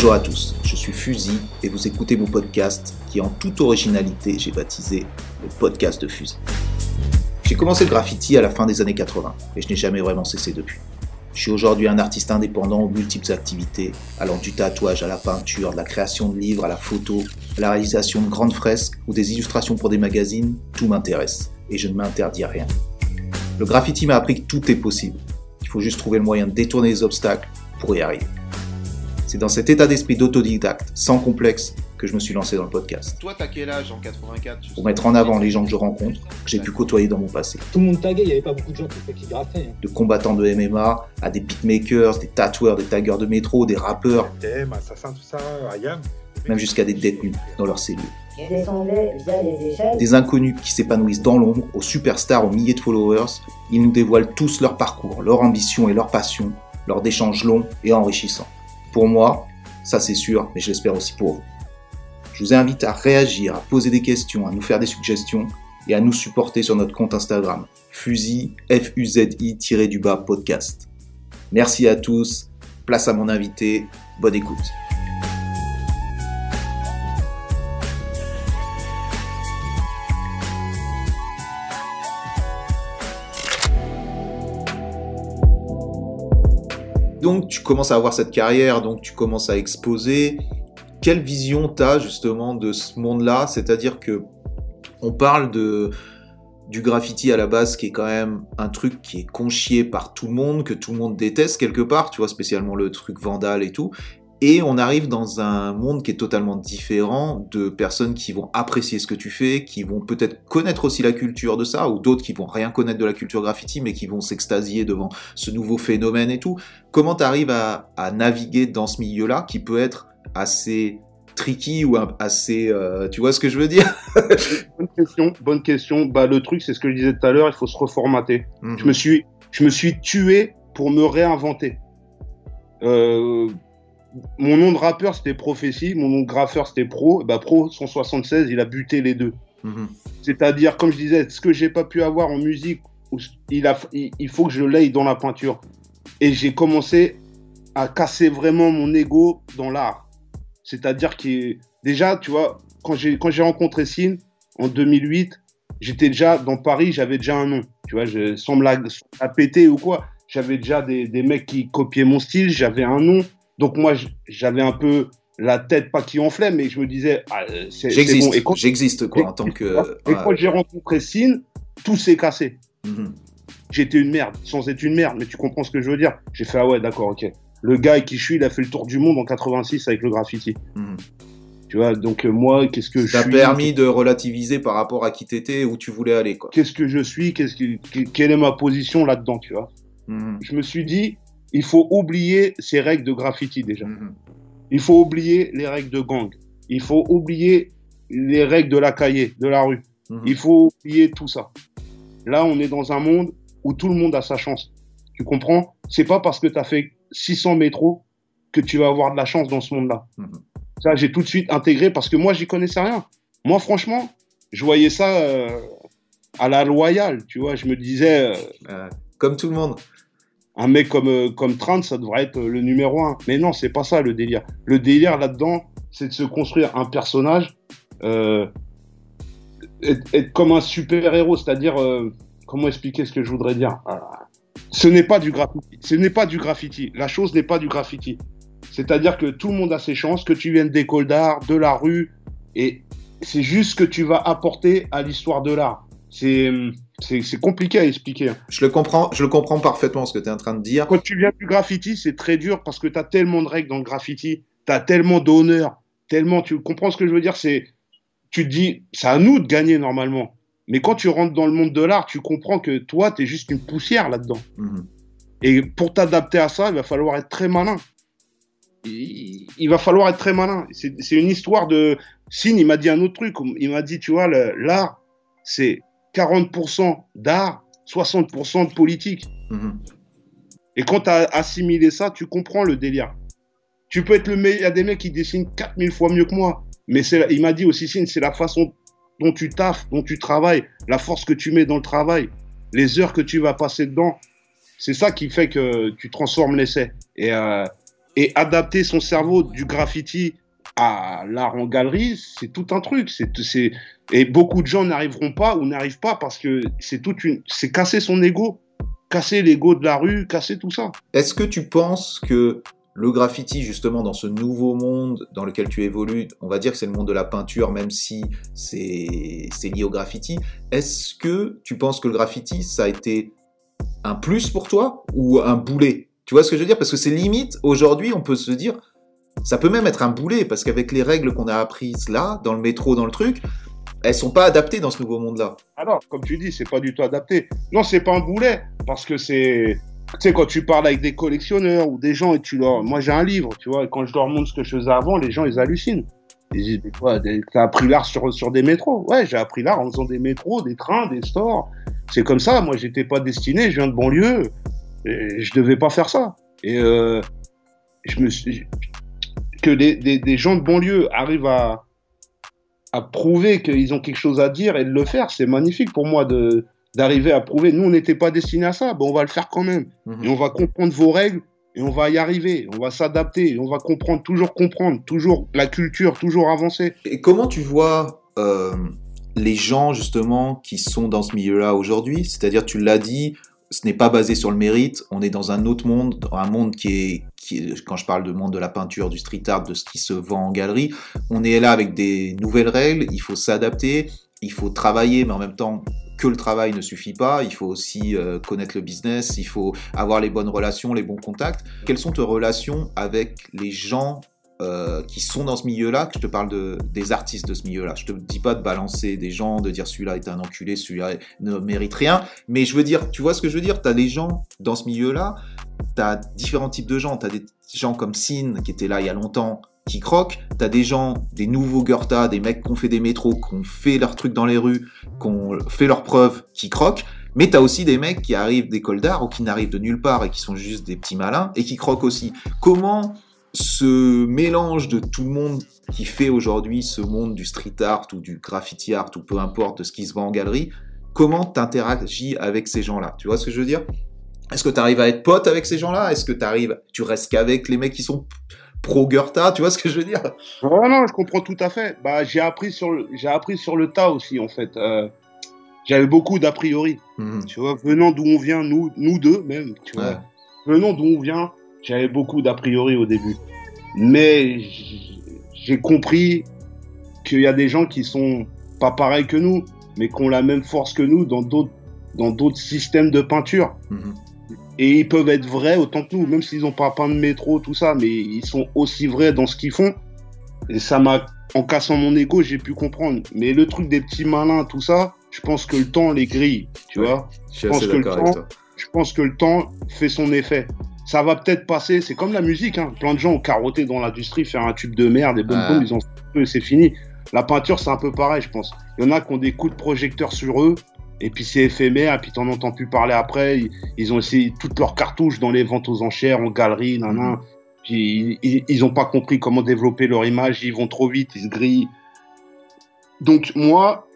Bonjour à tous, je suis Fusil et vous écoutez mon podcast qui en toute originalité j'ai baptisé le podcast de Fusil. J'ai commencé le graffiti à la fin des années 80 et je n'ai jamais vraiment cessé depuis. Je suis aujourd'hui un artiste indépendant aux multiples activités, allant du tatouage à la peinture, de la création de livres à la photo, à la réalisation de grandes fresques ou des illustrations pour des magazines, tout m'intéresse et je ne m'interdis rien. Le graffiti m'a appris que tout est possible. Il faut juste trouver le moyen de détourner les obstacles pour y arriver. C'est dans cet état d'esprit d'autodidacte, sans complexe, que je me suis lancé dans le podcast. Toi, t'as quel âge en 84 Pour mettre en avant les gens que je rencontre, que j'ai pu côtoyer dans mon passé. Tout le monde taguait, il n'y avait pas beaucoup de gens qui, qui graffaient. hein. De combattants de MMA à des beatmakers, des tatoueurs, des taggeurs de métro, des rappeurs, Assassin, tout ça, Ayam. même jusqu'à des détenus dans leurs cellules. Je descendais via les échelles. Des inconnus qui s'épanouissent dans l'ombre, aux superstars, aux milliers de followers, ils nous dévoilent tous leur parcours, leur ambition et leur passion, lors d'échanges longs et enrichissants. Pour moi, ça c'est sûr, mais je l'espère aussi pour vous. Je vous invite à réagir, à poser des questions, à nous faire des suggestions et à nous supporter sur notre compte Instagram, fusil, F-U-Z-I-du-bas podcast. Merci à tous, place à mon invité, bonne écoute. Donc tu commences à avoir cette carrière, donc tu commences à exposer. Quelle vision tu as justement de ce monde-là? C'est-à-dire que on parle de du graffiti à la base qui est quand même un truc qui est conchié par tout le monde, que tout le monde déteste quelque part, tu vois, spécialement le truc vandale et tout. Et on arrive dans un monde qui est totalement différent de personnes qui vont apprécier ce que tu fais, qui vont peut-être connaître aussi la culture de ça, ou d'autres qui vont rien connaître de la culture graffiti, mais qui vont s'extasier devant ce nouveau phénomène et tout. Comment tu arrives à, à naviguer dans ce milieu-là qui peut être assez tricky ou assez... euh, tu vois ce que je veux dire? Bonne question, bonne question. Bah, le truc, c'est ce que je disais tout à l'heure, il faut se reformater. Je me suis, je me suis tué pour me réinventer. Euh, mon nom de rappeur, c'était Prophétie. Mon nom de graffeur, c'était Pro. Bah, Pro 176, il a buté les deux. Mhm. C'est-à-dire, comme je disais, ce que j'ai pas pu avoir en musique, il, a, il, il faut que je l'aille dans la peinture. Et j'ai commencé à casser vraiment mon ego dans l'art. C'est-à-dire que déjà, tu vois, quand j'ai quand j'ai rencontré Sin en 2008, j'étais déjà dans Paris, j'avais déjà un nom. Tu vois, je, sans me la, sans la péter ou quoi, j'avais déjà des, des mecs qui copiaient mon style, j'avais un nom. Donc moi, j'avais un peu la tête pas qui enflait, mais je me disais, ah, euh, c'est J'existe, bon. Et quand, j'existe quoi en tant que... et quand ouais. j'ai rencontré Sin, tout s'est cassé. Mhm. J'étais une merde, sans être une merde, mais tu comprends ce que je veux dire. J'ai fait, ah ouais, d'accord, ok. Le gars qui je suis, il a fait le tour du monde en 86 avec le graffiti. Mhm. Tu vois, donc euh, moi, qu'est-ce que je Ça t'a suis? permis de relativiser par rapport à qui t'étais, où tu voulais aller, quoi. Qu'est-ce que je suis? Qu'est-ce que, que- Quelle est ma position là-dedans, tu vois? Mhm. Je me suis dit, il faut oublier ces règles de graffiti déjà. Mhm. Il faut oublier les règles de gang. Il faut oublier les règles de la cahier, de la rue. Mhm. Il faut oublier tout ça. Là, on est dans un monde où tout le monde a sa chance. Tu comprends? C'est pas parce que tu as fait 600 métros que tu vas avoir de la chance dans ce monde-là. Mhm. Ça, j'ai tout de suite intégré parce que moi, j'y connaissais rien. Moi, franchement, je voyais ça euh, à la loyale. Tu vois, je me disais, euh, Euh, comme tout le monde. Un mec comme, euh, comme Trent, ça devrait être euh, le numéro un. Mais non, c'est pas ça le délire. Le délire là-dedans, c'est de se construire un personnage, euh, être, être comme un super-héros, c'est-à-dire, euh, comment expliquer ce que je voudrais dire Euh, Ce n'est pas du graffiti. Ce n'est pas du graffiti. La chose n'est pas du graffiti. C'est-à-dire que tout le monde a ses chances, que tu viennes d'école d'art, de la rue, et c'est juste ce que tu vas apporter à l'histoire de l'art. C'est c'est- compliqué à expliquer. Je le comprends, je le comprends parfaitement ce que tu es en train de dire. Quand tu viens du graffiti, c'est très dur parce que tu as tellement de règles dans le graffiti, tu as tellement d'honneur, tellement, tu comprends ce que je veux dire, c'est, tu te dis, c'est à nous de gagner normalement. Mais quand tu rentres dans le monde de l'art, tu comprends que toi, tu es juste une poussière là-dedans. Mhm. Et pour t'adapter à ça, il va falloir être très malin. Il, il va falloir être très malin. C'est une histoire de... Sin, il m'a dit un autre truc. Il m'a dit, tu vois, l'art, c'est 40% d'art, 60% de politique. Mhm. Et quand tu as assimilé ça, tu comprends le délire. Tu peux être le meilleur. Il y a des mecs qui dessinent 4000 fois mieux que moi. Mais c'est, il m'a dit aussi, c'est la façon dont tu taffes, dont tu travailles, la force que tu mets dans le travail, les heures que tu vas passer dedans. C'est ça qui fait que tu transformes l'essai. Et, euh, Et adapter son cerveau du graffiti à l'art en galerie, c'est tout un truc. C'est. Et beaucoup de gens n'arriveront pas ou n'arrivent pas parce que c'est toute une, c'est casser son ego, casser l'ego de la rue, casser tout ça. Est-ce que tu penses que le graffiti, justement, dans ce nouveau monde dans lequel tu évolues, on va dire que c'est le monde de la peinture, même si c'est, c'est lié au graffiti, est-ce que tu penses que le graffiti, ça a été un plus pour toi ou un boulet? Tu vois ce que je veux dire? Parce que c'est limite, aujourd'hui, on peut se dire, ça peut même être un boulet, parce qu'avec les règles qu'on a apprises là, dans le métro, dans le truc, elles sont pas adaptées dans ce nouveau monde-là. Alors, comme tu dis, c'est pas du tout adapté. Non, c'est pas un boulet, parce que c'est. Tu sais, quand tu parles avec des collectionneurs ou des gens et tu leur. Moi, j'ai un livre, tu vois, et quand je leur montre ce que je faisais avant, les gens, ils hallucinent. Ils disent, des- t'as appris l'art sur, sur des métros Ouais, j'ai appris l'art en faisant des métros, des trains, des stores. C'est comme ça, moi, j'étais pas destiné, je viens de banlieue, et je devais pas faire ça. Et euh, je me suis. Que des, des, des gens de banlieue arrivent à, à prouver qu'ils ont quelque chose à dire et de le faire, c'est magnifique pour moi de d'arriver à prouver. Nous, on n'était pas destinés à ça, bon, on va le faire quand même. Mhm. Et on va comprendre vos règles et on va y arriver. On va s'adapter. On va comprendre, toujours comprendre, toujours la culture, toujours avancer. Et comment tu vois euh, les gens justement qui sont dans ce milieu-là aujourd'hui? C'est-à-dire, tu l'as dit, ce n'est pas basé sur le mérite. On est dans un autre monde, un monde qui est, qui est- quand je parle de monde de la peinture, du street art, de ce qui se vend en galerie, on est là avec des nouvelles règles. Il faut s'adapter, il faut travailler, mais en même temps. Que le travail ne suffit pas, il faut aussi euh, connaître le business, il faut avoir les bonnes relations, les bons contacts. Quelles sont tes relations avec les gens euh, qui sont dans ce milieu-là, que je te parle de, des artistes de ce milieu-là. Je te dis pas de balancer des gens, de dire celui-là est un enculé, celui-là ne mérite rien, mais je veux dire, tu vois ce que je veux dire? Tu as des gens dans ce milieu-là, tu as différents types de gens. Tu as des gens comme Sin, qui était là il y a longtemps, qui croquent. Tu as des gens, des nouveaux Gurta, des mecs qui ont fait des métros, qui ont fait leurs trucs dans les rues, qui ont fait leurs preuves, qui croquent. Mais tu as aussi des mecs qui arrivent d'école d'art ou qui n'arrivent de nulle part et qui sont juste des petits malins et qui croquent aussi. Comment ce mélange de tout le monde qui fait aujourd'hui ce monde du street art ou du graffiti art ou peu importe de ce qui se vend en galerie, comment tu interagis avec ces gens-là? Tu vois ce que je veux dire? Est-ce que tu arrives à être pote avec ces gens-là? Est-ce que tu arrives, tu restes qu'avec les mecs qui sont pro Goethe Tu vois ce que je veux dire? Non, non, je comprends tout à fait. Bah, j'ai appris sur le, j'ai appris sur le tas aussi, en fait. Euh, j'avais beaucoup d'a priori. Mhm. Tu vois, venant d'où on vient, nous, nous deux même, tu vois. Venant d'où on vient, j'avais beaucoup d'a priori au début. Mais j'ai compris qu'il y a des gens qui sont pas pareils que nous, mais qui ont la même force que nous dans d'autres, dans d'autres systèmes de peinture. Mhm. Et ils peuvent être vrais autant que nous, même s'ils n'ont pas peint de métro, tout ça, mais ils sont aussi vrais dans ce qu'ils font. Et ça m'a, en cassant mon ego, j'ai pu comprendre. Mais le truc des petits malins, tout ça, je pense que le temps les grille, tu Ouais. vois. Je pense que le temps-. Je pense que le temps fait son effet. Ça va peut-être passer, c'est comme la musique, hein. plein de gens ont carotté dans l'industrie, faire un tube de merde, et boum Ouais. boum, ils ont fait, c'est fini. La peinture, c'est un peu pareil, je pense. Il y en a qui ont des coups de projecteur sur eux, et puis c'est éphémère, et puis t'en entends plus parler après. Ils, ils ont essayé toutes leurs cartouches dans les ventes aux enchères, en galerie, nan, nan. Puis ils, ils ont pas compris comment développer leur image, ils vont trop vite, ils se grillent. Donc moi,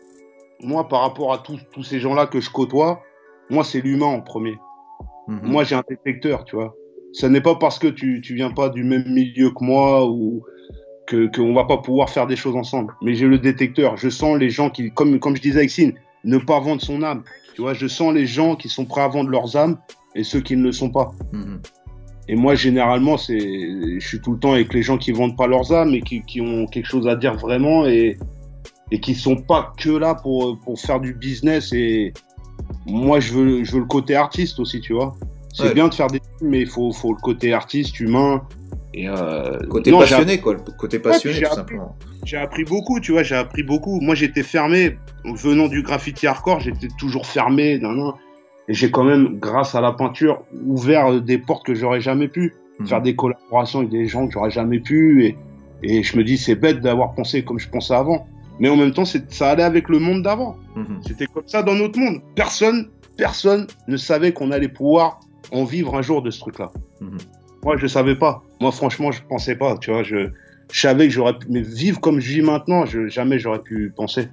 moi par rapport à tous tous ces gens-là que je côtoie, moi c'est l'humain en premier. Mhm. Moi, j'ai un détecteur, tu vois. Ce n'est pas parce que tu, tu viens pas du même milieu que moi ou que qu'on va pas pouvoir faire des choses ensemble. Mais j'ai le détecteur. Je sens les gens qui, comme, comme je disais avec Sine, ne pas vendre son âme. Tu vois, je sens les gens qui sont prêts à vendre leurs âmes et ceux qui ne le sont pas. Mhm. Et moi, généralement, c'est, je suis tout le temps avec les gens qui vendent pas leurs âmes et qui, qui ont quelque chose à dire vraiment et, et qui sont pas que là pour, pour faire du business. Et moi, je veux, je veux le côté artiste aussi, tu vois. C'est Ouais. bien de faire des films, mais il faut, faut le côté artiste, humain. Et euh, Côté non, passionné, quoi. le Côté passionné, tout appris- simplement. j'ai appris beaucoup, tu vois, j'ai appris beaucoup. Moi, j'étais fermé. Venant du graffiti hardcore, j'étais toujours fermé. nan, nan. Et j'ai quand même, grâce à la peinture, ouvert des portes que j'aurais jamais pu. Mhm. Faire des collaborations avec des gens que j'aurais jamais pu. Et, et je me dis, c'est bête d'avoir pensé comme je pensais avant. Mais en même temps, ça allait avec le monde d'avant. Mhm. C'était comme ça dans notre monde. Personne, personne ne savait qu'on allait pouvoir en vivre un jour de ce truc-là. Mhm. Moi, je savais pas. Moi, franchement, je pensais pas. Tu vois, je, je savais que j'aurais pu. Mais vivre comme je vis maintenant, je, jamais j'aurais pu penser.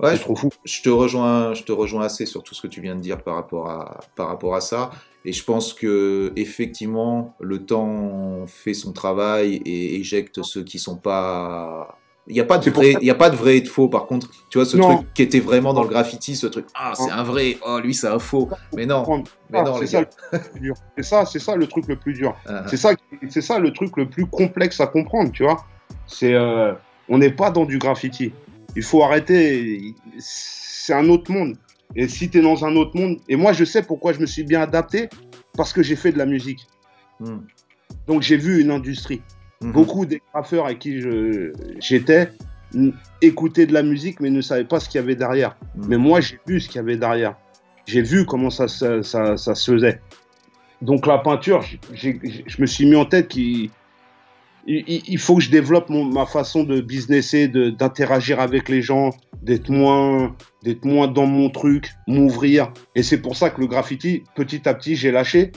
Ouais, c'est trop fou. je te rejoins, je te rejoins assez sur tout ce que tu viens de dire par rapport à, par rapport à ça. Et je pense que effectivement, le temps fait son travail et éjecte ceux qui sont pas. Il n'y a pas de vrai, y a pas de vrai et de faux. Par contre, tu vois ce Non. truc qui était vraiment dans le graffiti, ce truc. Ah, c'est un vrai. Oh, lui, c'est un faux. Mais non, mais Ah, non, c'est les ça, gars. C'est ça, c'est ça le truc le plus dur. Ah, C'est ça, c'est ça le truc le plus complexe à comprendre, tu vois. C'est, euh, on n'est pas dans du graffiti. Il faut arrêter. C'est un autre monde. Et si tu es dans un autre monde, et moi je sais pourquoi je me suis bien adapté, parce que j'ai fait de la musique. hmm, Donc j'ai vu une industrie. Mhm. Beaucoup des graffeurs avec qui j'étais écoutaient de la musique mais ne savaient pas ce qu'il y avait derrière. Mhm. Mais moi, j'ai vu ce qu'il y avait derrière. J'ai vu comment ça, ça, ça, ça se faisait. Donc la peinture, je me suis mis en tête qu'il il, faut que je développe mon- ma façon de businesser, d'interagir avec les gens, d'être moins, d'être moins dans mon truc, m'ouvrir. Et c'est pour ça que le graffiti, petit à petit, j'ai lâché.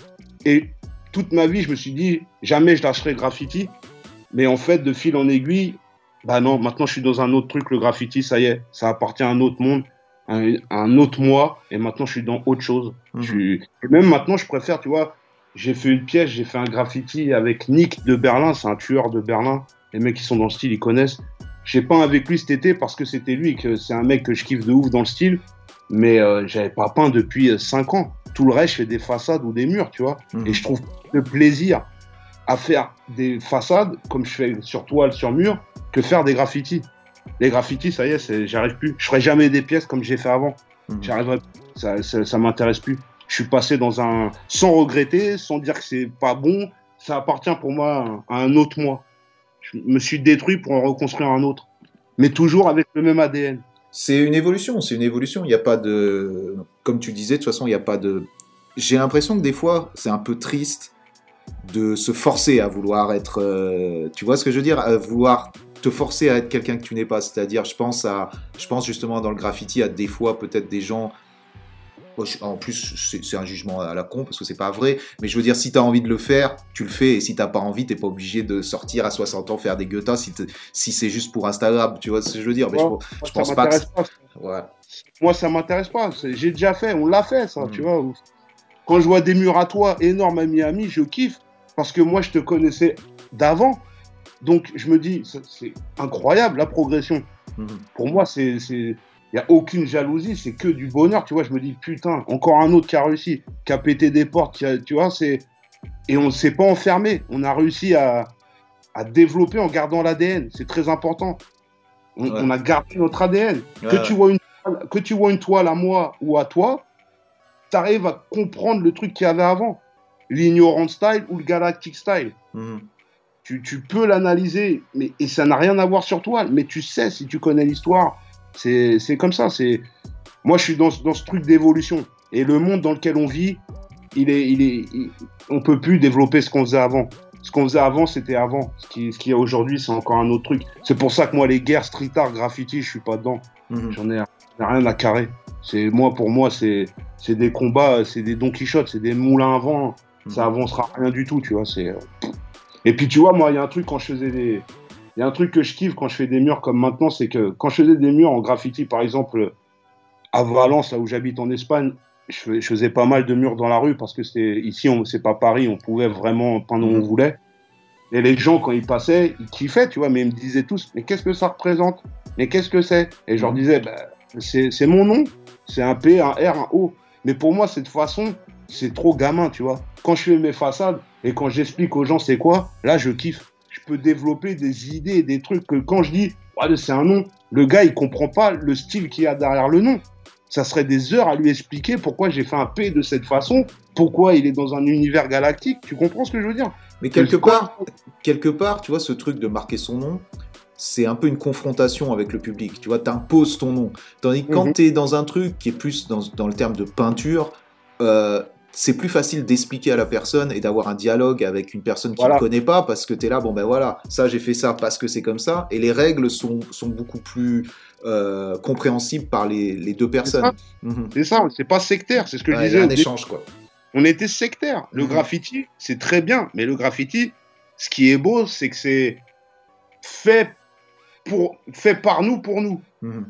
Et toute ma vie, je me suis dit, jamais je lâcherai le graffiti. Mais en fait, de fil en aiguille, bah non, maintenant je suis dans un autre truc, le graffiti, ça y est, ça appartient à un autre monde, à un, autre moi, et maintenant je suis dans autre chose. Mhm. Je suis- et même maintenant, je préfère, tu vois, j'ai fait une pièce, j'ai fait un graffiti avec Nick de Berlin, c'est un tueur de Berlin. Les mecs qui sont dans le style, ils connaissent. J'ai peint avec lui cet été parce que c'était lui, que c'est un mec que je kiffe de ouf dans le style, mais euh, j'avais pas peint depuis 5 ans. Tout le reste, je fais des façades ou des murs, tu vois. Mhm. Et je trouve le plaisir à faire des façades, comme je fais sur toile, sur mur, que faire des graffitis. Les graffitis, ça y est, j'arrive plus. Je ferai jamais des pièces comme j'ai fait avant. Mhm. J'arriverai ça, ça m'intéresse plus. Je suis passé dans un. sans regretter, sans dire que c'est pas bon. Ça appartient pour moi à un autre moi. Je me suis détruit pour en reconstruire un autre. Mais toujours avec le même ADN. C'est une évolution, c'est une évolution. Il n'y a pas de. Comme tu disais, de toute façon, il n'y a pas de. J'ai l'impression que des fois, c'est un peu triste de se forcer à vouloir être. euh, Tu vois ce que je veux dire? À vouloir te forcer à être quelqu'un que tu n'es pas. C'est-à-dire, je pense à. Je pense justement dans le graffiti à des fois, peut-être des gens. Je- En plus, c'est un jugement à la con parce que c'est pas vrai. Mais je veux dire, si tu as envie de le faire, tu le fais. Et si t'as pas envie, t'es pas obligé de sortir à 60 ans faire des guettas si, si c'est juste pour Instagram. Tu vois ce que je veux dire? Mais je- Ouais. je Ça pense pas que pas. Ouais. Moi, ça m'intéresse pas. J'ai déjà fait, on l'a fait, ça, Mm. tu vois. Quand je vois des murs à toi énormes à Miami, je kiffe. Parce que moi, je te connaissais d'avant. Donc, je me dis, c'est- incroyable la progression. Mhm. Pour moi, c'est. Il n'y a aucune jalousie, c'est que du bonheur, tu vois. Je me dis, putain, encore un autre qui a réussi, qui a pété des portes, qui a- tu vois, c'est. Et on ne s'est pas enfermé. On a réussi à, à développer en gardant l'ADN. C'est très important. On, Ouais. on a gardé notre ADN que, tu vois une que tu vois une toile à moi ou à toi, tu arrives à comprendre le truc qu'il y avait avant. L'ignorant style ou le galactic style. Mhm. Tu, tu peux l'analyser, mais et ça n'a rien à voir sur toi. Mais tu sais, si tu connais l'histoire, c'est c'est comme ça. C'est Moi, je suis dans, ce- dans ce truc d'évolution. Et le monde dans lequel on vit, il est, il est, il- on peut plus développer ce qu'on faisait avant. Ce qu'on faisait avant, c'était avant. Ce qui- ce qu'il y a aujourd'hui, c'est encore un autre truc. C'est pour ça que moi, les guerres, street art, graffiti, je suis pas dedans. Mhm. J'en ai, rien à carrer. C'est moi pour moi c'est c'est des combats, c'est des Don Quichotte, c'est des moulins à vent. Ça Mhm. avancera rien du tout, tu vois. C'est euh, et puis tu vois moi il y a un truc quand je faisais des il y a un truc que je kiffe quand je fais des murs comme maintenant, c'est que quand je faisais des murs en graffiti par exemple à Valence là où j'habite en Espagne, je, fais- je faisais pas mal de murs dans la rue parce que c'était ici on c'est pas Paris, on pouvait vraiment peindre où on Mhm. voulait. Et les gens, quand ils passaient, ils kiffaient, tu vois, mais ils me disaient tous, mais qu'est-ce que ça représente? Mais qu'est-ce que c'est? Et je leur Mhm. disais, bah, c'est mon nom, c'est un P, un R, un O. Mais pour moi, cette façon, c'est trop gamin, tu vois. Quand je fais mes façades et quand j'explique aux gens c'est quoi, là, je kiffe. Je peux développer des idées et des trucs que quand je dis, c'est un nom, le gars, il comprend pas le style qu'il y a derrière le nom. Ça serait des heures à lui expliquer pourquoi j'ai fait un P de cette façon, pourquoi il est dans un univers galactique. Tu comprends ce que je veux dire? Mais quelque part, quelque part, tu vois, ce truc de marquer son nom, c'est un peu une confrontation avec le public. Tu vois, t'imposes ton nom. Tandis que quand Mhm. tu es dans un truc qui est plus dans, dans le terme de peinture, euh, c'est plus facile d'expliquer à la personne et d'avoir un dialogue avec une personne qui ne Voilà. connaît pas parce que tu es là, bon ben voilà, ça j'ai fait ça parce que c'est comme ça. Et les règles sont, sont beaucoup plus euh, compréhensibles par les, les deux personnes. Mhm. C'est ça, c'est pas sectaire, c'est ce que Ouais, je disais. un échange, quoi. On était sectaire. Le Mhm. graffiti, c'est très bien, mais le graffiti, ce qui est beau, c'est que c'est fait pour, fait par nous pour nous. Mhm.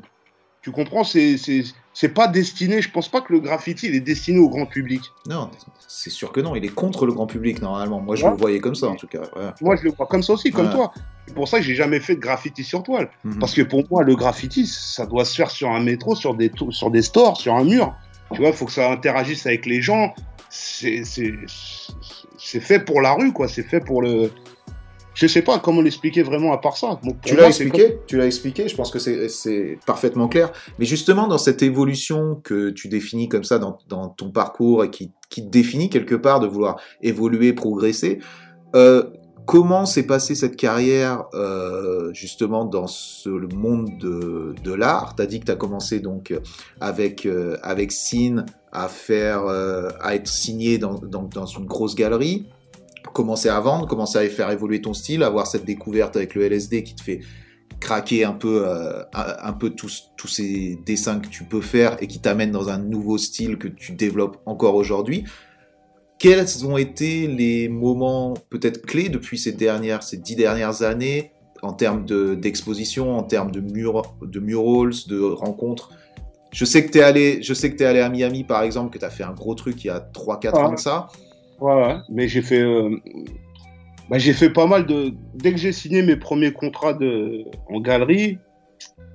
Tu comprends C'est pas destiné. Je pense pas que le graffiti il est destiné au grand public. Non, c'est sûr que non. Il est contre le grand public normalement. Moi, je Ouais. le voyais comme ça en tout cas. ouais. Moi, je le vois comme ça aussi, comme Ouais. toi. C'est pour ça que j'ai jamais fait de graffiti sur toile. Mhm. Parce que pour moi, le graffiti, ça doit se faire sur un métro, sur des, sur des stores, sur un mur. Tu vois, il faut que ça interagisse avec les gens. C'est c'est- c'est fait pour la rue, quoi. C'est fait pour le. Je sais pas comment l'expliquer vraiment à part ça. Bon, Tu l'as expliqué, tu l'as expliqué, je pense que c'est- parfaitement clair. Mais justement, dans cette évolution que tu définis comme ça dans, dans ton parcours et qui, qui te définit quelque part de vouloir évoluer, progresser, euh, comment s'est passée cette carrière euh, justement dans ce, le monde de, de l'art? Tu as dit que tu as commencé donc avec, euh, avec à, faire, euh, à être signé dans, dans, dans une grosse galerie commencer à vendre, commencer à faire évoluer ton style, avoir cette découverte avec le LSD qui te fait craquer un peu, euh, un, peu tous, tous ces dessins que tu peux faire et qui t'amènent dans un nouveau style que tu développes encore aujourd'hui. Quels ont été les moments peut-être clés depuis ces dernières, ces dix dernières années en termes de- d'exposition, en termes de, mur, de murals, de rencontres? Je sais que tu es allé, je sais que tu allé à Miami par exemple, que tu as fait un gros truc il y a 3-4 Ah. ans de ça. Ouais, ouais. Mais j'ai fait, euh, bah, j'ai fait pas mal de. Dès que j'ai signé mes premiers contrats de... en galerie,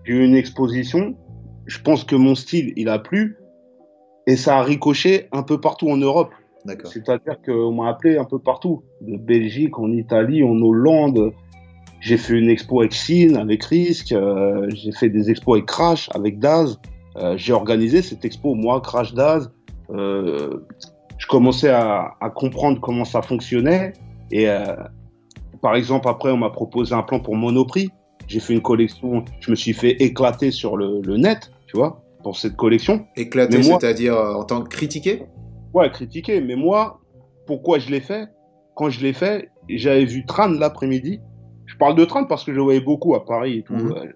j'ai eu une exposition. Je pense que mon style, il a plu. Et ça a ricoché un peu partout en Europe. D'accord. C'est-à-dire qu'on m'a appelé un peu partout. De Belgique, en Italie, en Hollande. J'ai fait une expo avec Sin, avec Risk. euh, j'ai fait des expos avec Crash, avec Daz. Euh, j'ai organisé cette expo, moi, Crash Daz. Euh, je commençais à, à comprendre comment ça fonctionnait. Et euh, par exemple, après, on m'a proposé un plan pour Monoprix. J'ai fait une collection. Je me suis fait éclater sur le, le net, tu vois, pour cette collection. Moi- c'est-à-dire euh, en tant que critiqué? Ouais, critiquer. Mais moi, pourquoi je l'ai fait? Quand je l'ai fait, j'avais vu Tran l'après-midi. Je parle de Tran parce que je le voyais beaucoup à Paris et tout. Mhm. euh,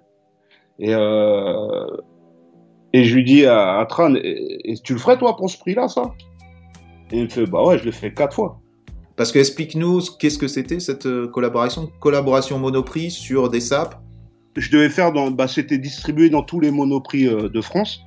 Et, euh, et je lui dis à, à Tran, et, et tu le ferais toi pour ce prix-là, ça? Et il me fait, bah ouais, je l'ai fait quatre fois. Parce que explique-nous ce- qu'est-ce que c'était cette euh, collaboration Collaboration Monoprix sur des sapes je devais faire dans, bah, c'était distribué dans tous les monoprix euh, de France.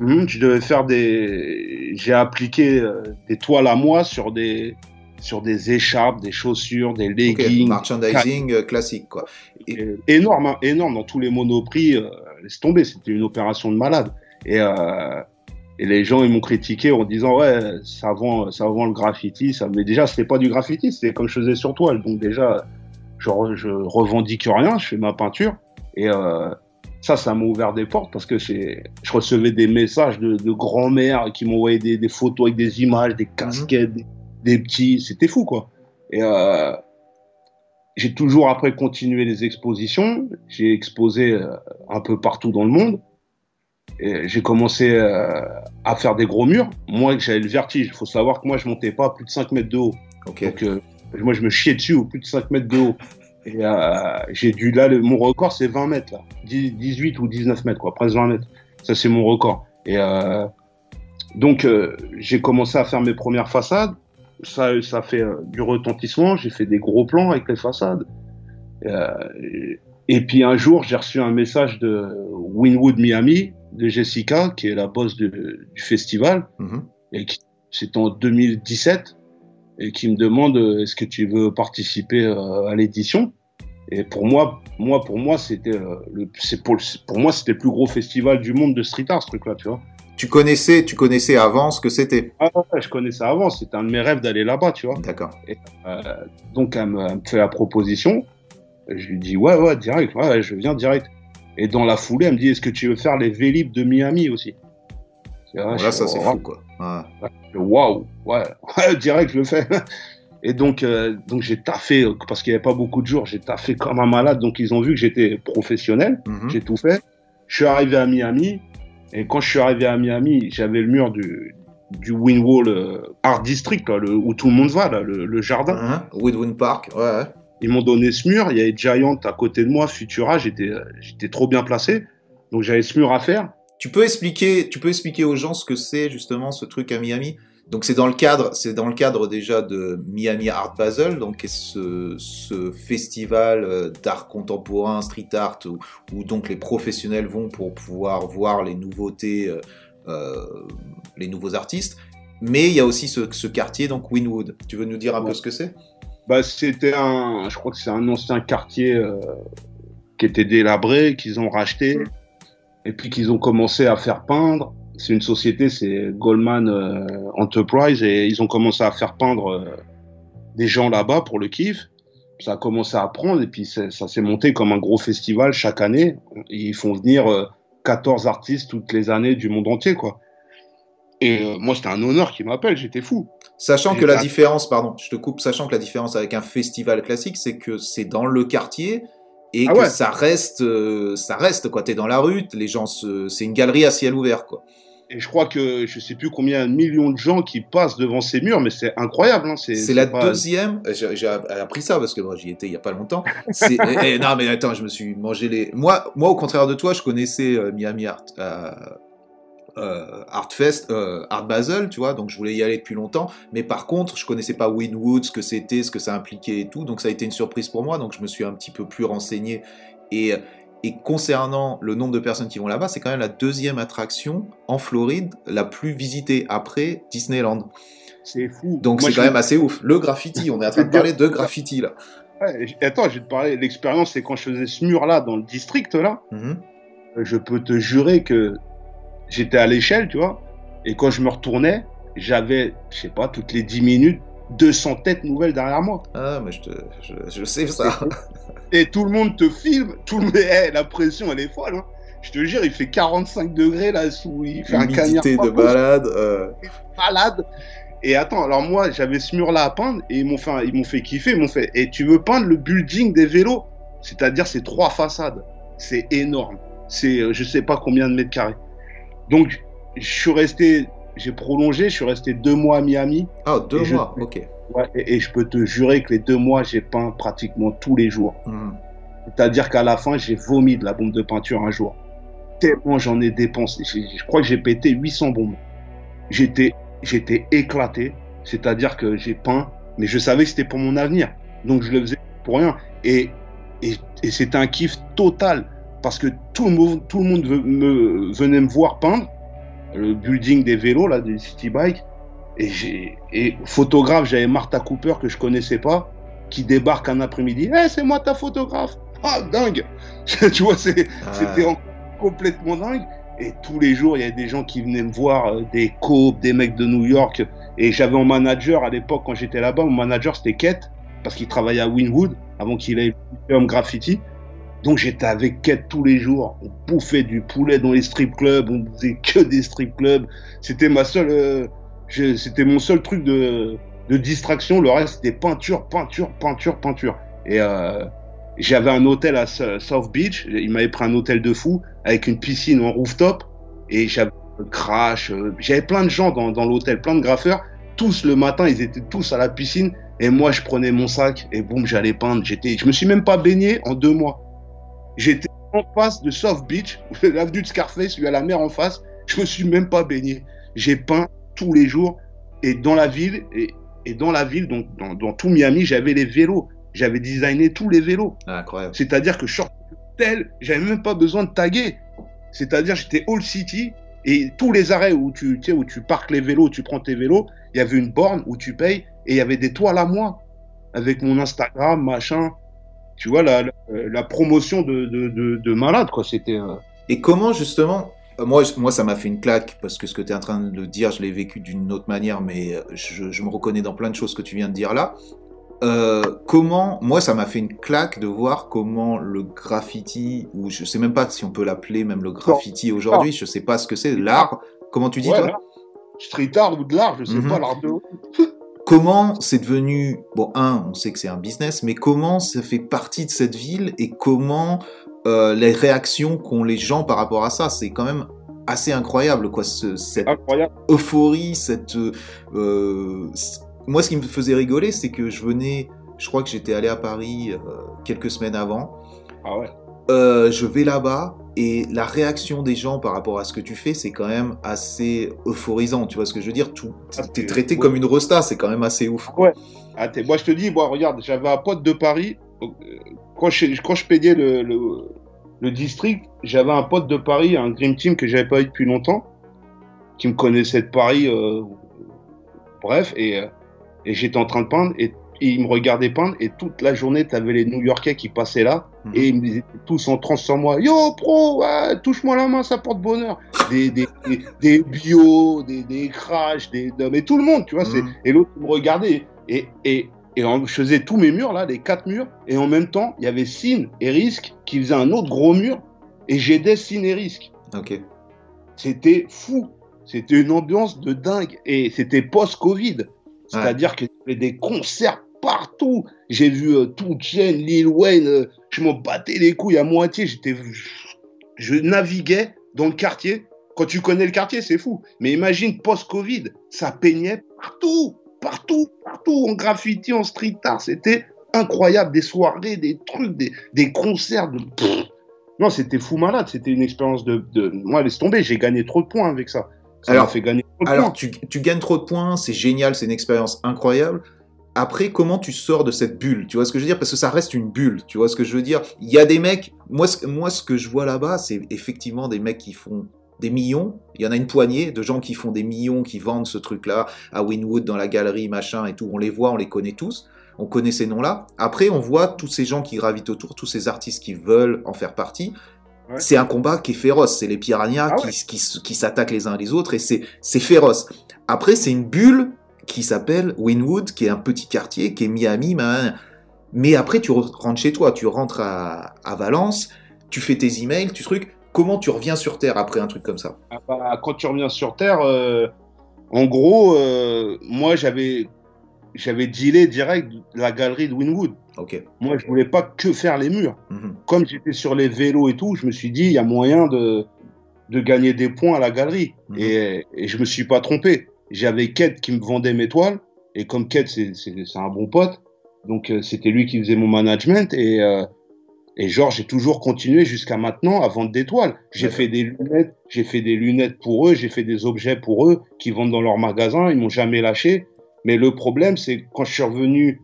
Mhm, je devais faire des, j'ai appliqué euh, des toiles à moi sur des, sur des écharpes, des chaussures, des leggings. Merchandising euh, classique, quoi. Et- énorme, hein, énorme dans tous les monoprix. Euh, laisse tomber, c'était une opération de malade. Et, euh, et les gens ils m'ont critiqué en disant ouais, ça vend, ça vend le graffiti. Ça, mais déjà c'était pas du graffiti, c'était comme je faisais sur toile. Donc déjà, je, je revendique rien, je fais ma peinture. Et euh, ça, ça m'a ouvert des portes parce que c'est, je recevais des messages de, de grand-mères qui m'envoyaient des, des photos avec des images, des casquettes, des, des petits. C'était fou quoi. Et euh, j'ai toujours après continué les expositions. J'ai exposé euh, un peu partout dans le monde. J'ai commencé euh, à faire des gros murs. Moi, j'avais le vertige. Il faut savoir que moi, je montais pas à plus de 5 mètres de haut. Donc, euh, moi, je me chiais dessus au plus de 5 mètres de haut. Et euh, j'ai dû, là, le- mon record, c'est 20 mètres, là. 10 18 ou 19 mètres, quoi. Presque 20 mètres. Ça, c'est mon record. Et euh, donc, j'ai commencé à faire mes premières façades. Ça, ça fait du retentissement. J'ai fait des gros plans avec les façades. Et puis, un jour, j'ai reçu un message de Winwood Miami, de Jessica, qui est la boss du, du festival Mhm. et qui- c'est en 2017 et qui me demande euh, est-ce que tu veux participer euh, à l'édition? Et pour moi moi pour moi c'était euh, le c'est pour pour moi c'était le plus gros festival du monde de street art ce truc là tu vois Tu connaissais, tu connaissais avant ce que c'était? ah ouais, je connaissais avant c'était un de mes rêves d'aller là-bas tu vois D'accord. Euh, donc elle me, elle me fait la proposition je lui dis ouais ouais direct ouais, ouais, je viens direct et dans la foulée elle me dit est-ce que tu veux faire les Vélib de Miami aussi là, Bon, ça c'est fou, quoi. Waouh, ouais, ouais, direct, je le fais. Et donc, euh, donc j'ai taffé, parce qu'il n'y avait pas beaucoup de jours, j'ai taffé comme un malade. Donc, ils ont vu que j'étais professionnel, Mhm. j'ai tout fait. Je suis arrivé à Miami, et quand je suis arrivé à Miami, j'avais le mur du, du Windwall euh, Art District, là, le- où tout le monde va, là, le, le jardin. Hein Woodwind Park, ouais. Ils m'ont donné ce mur, il y avait Giant à côté de moi, Futura, j'étais j'étais trop bien placé. Donc, j'avais ce mur à faire. Tu peux expliquer, tu peux expliquer aux gens ce que c'est justement ce truc à Miami? Donc c'est dans le cadre, c'est dans le cadre déjà de Miami Art Basel, donc ce, ce festival euh, d'art contemporain, street art, où, où donc les professionnels vont pour pouvoir voir les nouveautés, euh, euh, les nouveaux artistes. Mais il y a aussi ce, ce quartier, donc Winwood. Tu veux nous dire un peu ce que c'est? Bah, c'était un, je crois que c'est un ancien quartier euh, qui était délabré, qu'ils ont racheté, et puis qu'ils ont commencé à faire peindre. C'est une société, c'est Goldman euh, Enterprise, et ils ont commencé à faire peindre euh, des gens là-bas pour le kiff. Ça a commencé à prendre, et puis ça s'est monté comme un gros festival chaque année. Ils font venir euh, 14 artistes toutes les années du monde entier, quoi. Et moi, c'était un honneur qu'ils m'appellent, j'étais fou. Sachant Et que la différence, pardon, je te coupe, sachant que la différence avec un festival classique, c'est que c'est dans le quartier et Ah que ouais. ça reste, euh, ça reste quoi. T'es dans la rue, les gens, se... c'est une galerie à ciel ouvert quoi. Et je crois que je sais plus combien de millions de gens qui passent devant ces murs, mais c'est incroyable. Hein, c'est la pas- deuxième. euh, J'ai appris ça parce que moi j'y étais il y a pas longtemps. C'est- eh, eh, non mais attends, je me suis mangé les. Moi, moi au contraire de toi, je connaissais euh, Miami Art. euh, euh, Art Fest, euh, Art Basel, tu vois, donc je voulais y aller depuis longtemps, mais par contre, je connaissais pas Winwood, ce que c'était, ce que ça impliquait et tout, donc ça a été une surprise pour moi, donc je me suis un petit peu plus renseigné. Et, et concernant le nombre de personnes qui vont là-bas, c'est quand même la deuxième attraction en Floride la plus visitée après Disneyland. C'est fou. Donc c'est quand même assez ouf. Le graffiti, on est en train de parler de graffiti là. Ouais, attends, je vais te parler. L'expérience, c'est quand je faisais ce mur-là dans le district là. Mhm. Je peux te jurer que j'étais à l'échelle, tu vois. Et quand je me retournais, j'avais, je sais pas, toutes les 10 minutes, 200 têtes nouvelles derrière moi. Ah, mais je, te, je, je sais ça. Et tout le monde te filme. Tout le monde, Eh, la pression, elle est folle. Hein. Je te jure, il fait 45 degrés là sous, il fait un cagnard de balade. euh, malade. Et attends, alors moi, j'avais ce mur-là à peindre et ils m'ont fait, ils m'ont fait kiffer. Ils m'ont fait, et tu veux peindre le building des vélos? C'est-à-dire, c'est trois façades. C'est énorme. C'est, euh, je sais pas combien de mètres carrés. Donc, je suis resté, j'ai prolongé, je suis resté deux mois à Miami. Ah, deux je- mois, ok. Ouais, et, et je peux te jurer que les deux mois, j'ai peint pratiquement tous les jours. Mhm. C'est-à-dire qu'à la fin, j'ai vomi de la bombe de peinture un jour. Tellement j'en ai dépensé. Je crois que j'ai pété 800 bombes. J'étais, j'étais éclaté. C'est-à-dire que j'ai peint, mais je savais que c'était pour mon avenir. Donc je le faisais pour rien. Et, et, et c'était un kiff total. Parce que tout le monde, tout le monde ve- me, venait me voir peindre. Le building des vélos, là, des city bikes. Et, photographe, j'avais Martha Cooper que je connaissais pas qui débarque un après-midi. Eh, c'est moi ta photographe. Ah, dingue. tu vois, Ah, c'était en- complètement dingue. Et tous les jours, il y avait des gens qui venaient me voir, euh, des copes, des mecs de New York. Et j'avais un manager à l'époque, quand j'étais là-bas, mon manager c'était Kate, parce qu'il travaillait à Winwood, avant qu'il ait homme graffiti. Donc j'étais avec Kate tous les jours. On bouffait du poulet dans les strip clubs, on faisait que des strip clubs. C'était ma seule, euh, c'était mon seul truc de, distraction. Le reste c'était peinture, peinture, peinture, peinture. Et euh, j'avais un hôtel à South Beach. Il m'avait pris un hôtel de fou avec une piscine en rooftop. Et j'avais Crash. euh, J'avais plein de gens dans, dans l'hôtel, plein de graffeurs. Tous le matin, ils étaient tous à la piscine. Et moi, je prenais mon sac et boum, j'allais peindre. J'étais, je me suis même pas baigné en deux mois. J'étais en face de South Beach, l'avenue de Scarface, lui à la mer en face. Je me suis même pas baigné. J'ai peint tous les jours. Et dans la ville, et, et dans la ville, donc dans, dans tout Miami, j'avais les vélos. J'avais designé tous les vélos. ah, incroyable. C'est-à-dire que je sortais tel, j'avais même pas besoin de taguer. C'est-à-dire j'étais All City et tous les arrêts où tu, tu sais, où tu parques les vélos, tu prends tes vélos, il y avait une borne où tu payes et il y avait des toiles à moi avec mon Instagram, machin. Tu vois, la, la, promotion de, de, de, de malade, quoi. C'était. euh, Et comment justement, euh, moi, moi ça m'a fait une claque parce que ce que tu es en train de dire, je l'ai vécu d'une autre manière, mais euh, je, je me reconnais dans plein de choses que tu viens de dire là. Euh, comment, moi ça m'a fait une claque de voir comment le graffiti, ou je sais même pas si on peut l'appeler même le graffiti aujourd'hui, je sais pas ce que c'est, l'art, comment tu dis ouais, toi street art ou de l'art, je sais Mhm. pas, l'art de. Comment c'est devenu, bon, un, on sait que c'est un business, mais comment ça fait partie de cette ville et comment euh, les réactions qu'ont les gens par rapport à ça, c'est quand même assez incroyable, quoi, ce- cette Incroyable. euphorie, cette... euh, moi, ce qui me faisait rigoler, c'est que je venais, je crois que j'étais allé à Paris euh, quelques semaines avant, Ah ouais. Euh, je vais là-bas et la réaction des gens par rapport à ce que tu fais, c'est quand même assez euphorisant. Tu vois ce que je veux dire? Tout, Ah, T'es c'est- traité ouais. comme une resta, c'est quand même assez ouf. Ah, t'es- moi, je te dis, moi, regarde, j'avais un pote de Paris. euh, Quand je, quand je payais le, le, le district, j'avais un pote de Paris, un Dream Team que j'avais pas eu depuis longtemps, qui me connaissait de Paris. euh, bref, et, et j'étais en train de peindre, et, et il me regardait peindre, et toute la journée, t'avais les New Yorkais qui passaient là, Mhm. et ils me disaient tous en transe sur moi Yo, pro, ouais, touche-moi la main, ça porte bonheur. Des, des, des, des bio, des, des crash, des, mais tout le monde, tu vois, Mhm. et l'autre me regardait. Et, et, et en- je faisais tous mes murs, là, les quatre murs. Et en même temps, il y avait Sin et Risk qui faisaient un autre gros mur. Et j'aidais Sin et Risk. Ok. C'était fou. C'était une ambiance de dingue. Et c'était post-Covid. C'est-à-dire qu'il y avait des concerts partout. J'ai vu euh, tout Lil Wayne. euh, je m'en battais les couilles à moitié. J'étais, je naviguais dans le quartier. Quand tu connais le quartier, c'est fou. Mais imagine post-Covid, ça peignait partout, partout, partout, en graffiti, en street art. C'était incroyable. Des soirées, des trucs, des, concerts. De... Non, c'était fou malade. C'était une expérience de, de. Moi, laisse tomber. J'ai gagné trop de points avec ça. Ça Alors- m'a fait gagner trop de Alors, points. tu, tu gagnes trop de points, c'est génial, c'est une expérience incroyable. Après, comment tu sors de cette bulle? Tu vois ce que je veux dire? Parce que ça reste une bulle, tu vois ce que je veux dire? Il y a des mecs, moi, ce- moi ce que je vois là-bas, c'est effectivement des mecs qui font des millions. Il y en a une poignée de gens qui font des millions, qui vendent ce truc-là à Winwood, dans la galerie, machin et tout. On les voit, on les connaît tous. On connaît ces noms-là. Après, on voit tous ces gens qui gravitent autour, tous ces artistes qui veulent en faire partie. Ouais. C'est un combat qui est féroce. C'est les piranhas Ah qui, ouais. qui, s- qui s'attaquent les uns les autres et c'est c'est féroce. Après, c'est une bulle qui s'appelle Winwood, qui est un petit quartier, qui est Miami. Mais après, tu re- rentres chez toi, tu rentres à, à Valence, tu fais tes emails, tu trucs. Comment tu reviens sur Terre après un truc comme ça? Ah bah, quand tu reviens sur Terre, euh, en gros, euh, moi j'avais j'avais dealé direct la galerie de Winwood. Moi, je voulais pas que faire les murs. Mhm. Comme j'étais sur les vélos et tout, je me suis dit, il y a moyen de, de gagner des points à la galerie. Mhm. Et, et je me suis pas trompé. J'avais Ked qui me vendait mes toiles. Et comme Ked, c'est un bon pote, donc euh, c'était lui qui faisait mon management. Et, euh, et genre, j'ai toujours continué jusqu'à maintenant à vendre des toiles. J'ai fait des lunettes, j'ai fait des lunettes pour eux, j'ai fait des objets pour eux qui vendent dans leur magasin. Ils m'ont jamais lâché. Mais le problème, c'est que quand je suis revenu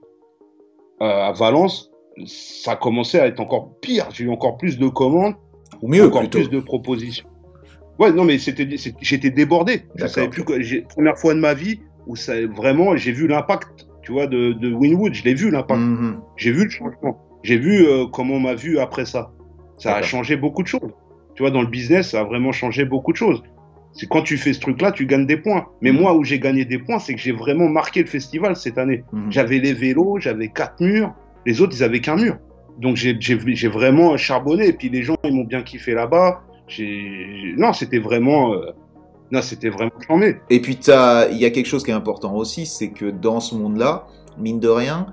euh, à Valence, ça commençait à être encore pire. J'ai eu encore plus de commandes, Ou mieux, encore plutôt. plus de propositions. Ouais, non, mais c'était, j'étais débordé. Je savais plus. J'ai, première fois de ma vie où ça, vraiment, j'ai vu l'impact, tu vois, de, de Winwood. Je l'ai vu l'impact. Mhm. J'ai vu le changement. J'ai vu euh, comment on m'a vu après ça. Ça a changé beaucoup de choses. Tu vois, dans le business, ça a vraiment changé beaucoup de choses. C'est quand tu fais ce truc-là, tu gagnes des points. Mais Mhm. moi, où j'ai gagné des points, c'est que j'ai vraiment marqué le festival cette année. Mhm. J'avais les vélos, j'avais quatre murs. Les autres, ils avaient qu'un mur. Donc j'ai vraiment charbonné. Et puis les gens, ils m'ont bien kiffé là-bas. Non, c'était vraiment, euh, non, c'était vraiment charmé. Et puis, il y a quelque chose qui est important aussi, c'est que dans ce monde-là, mine de rien,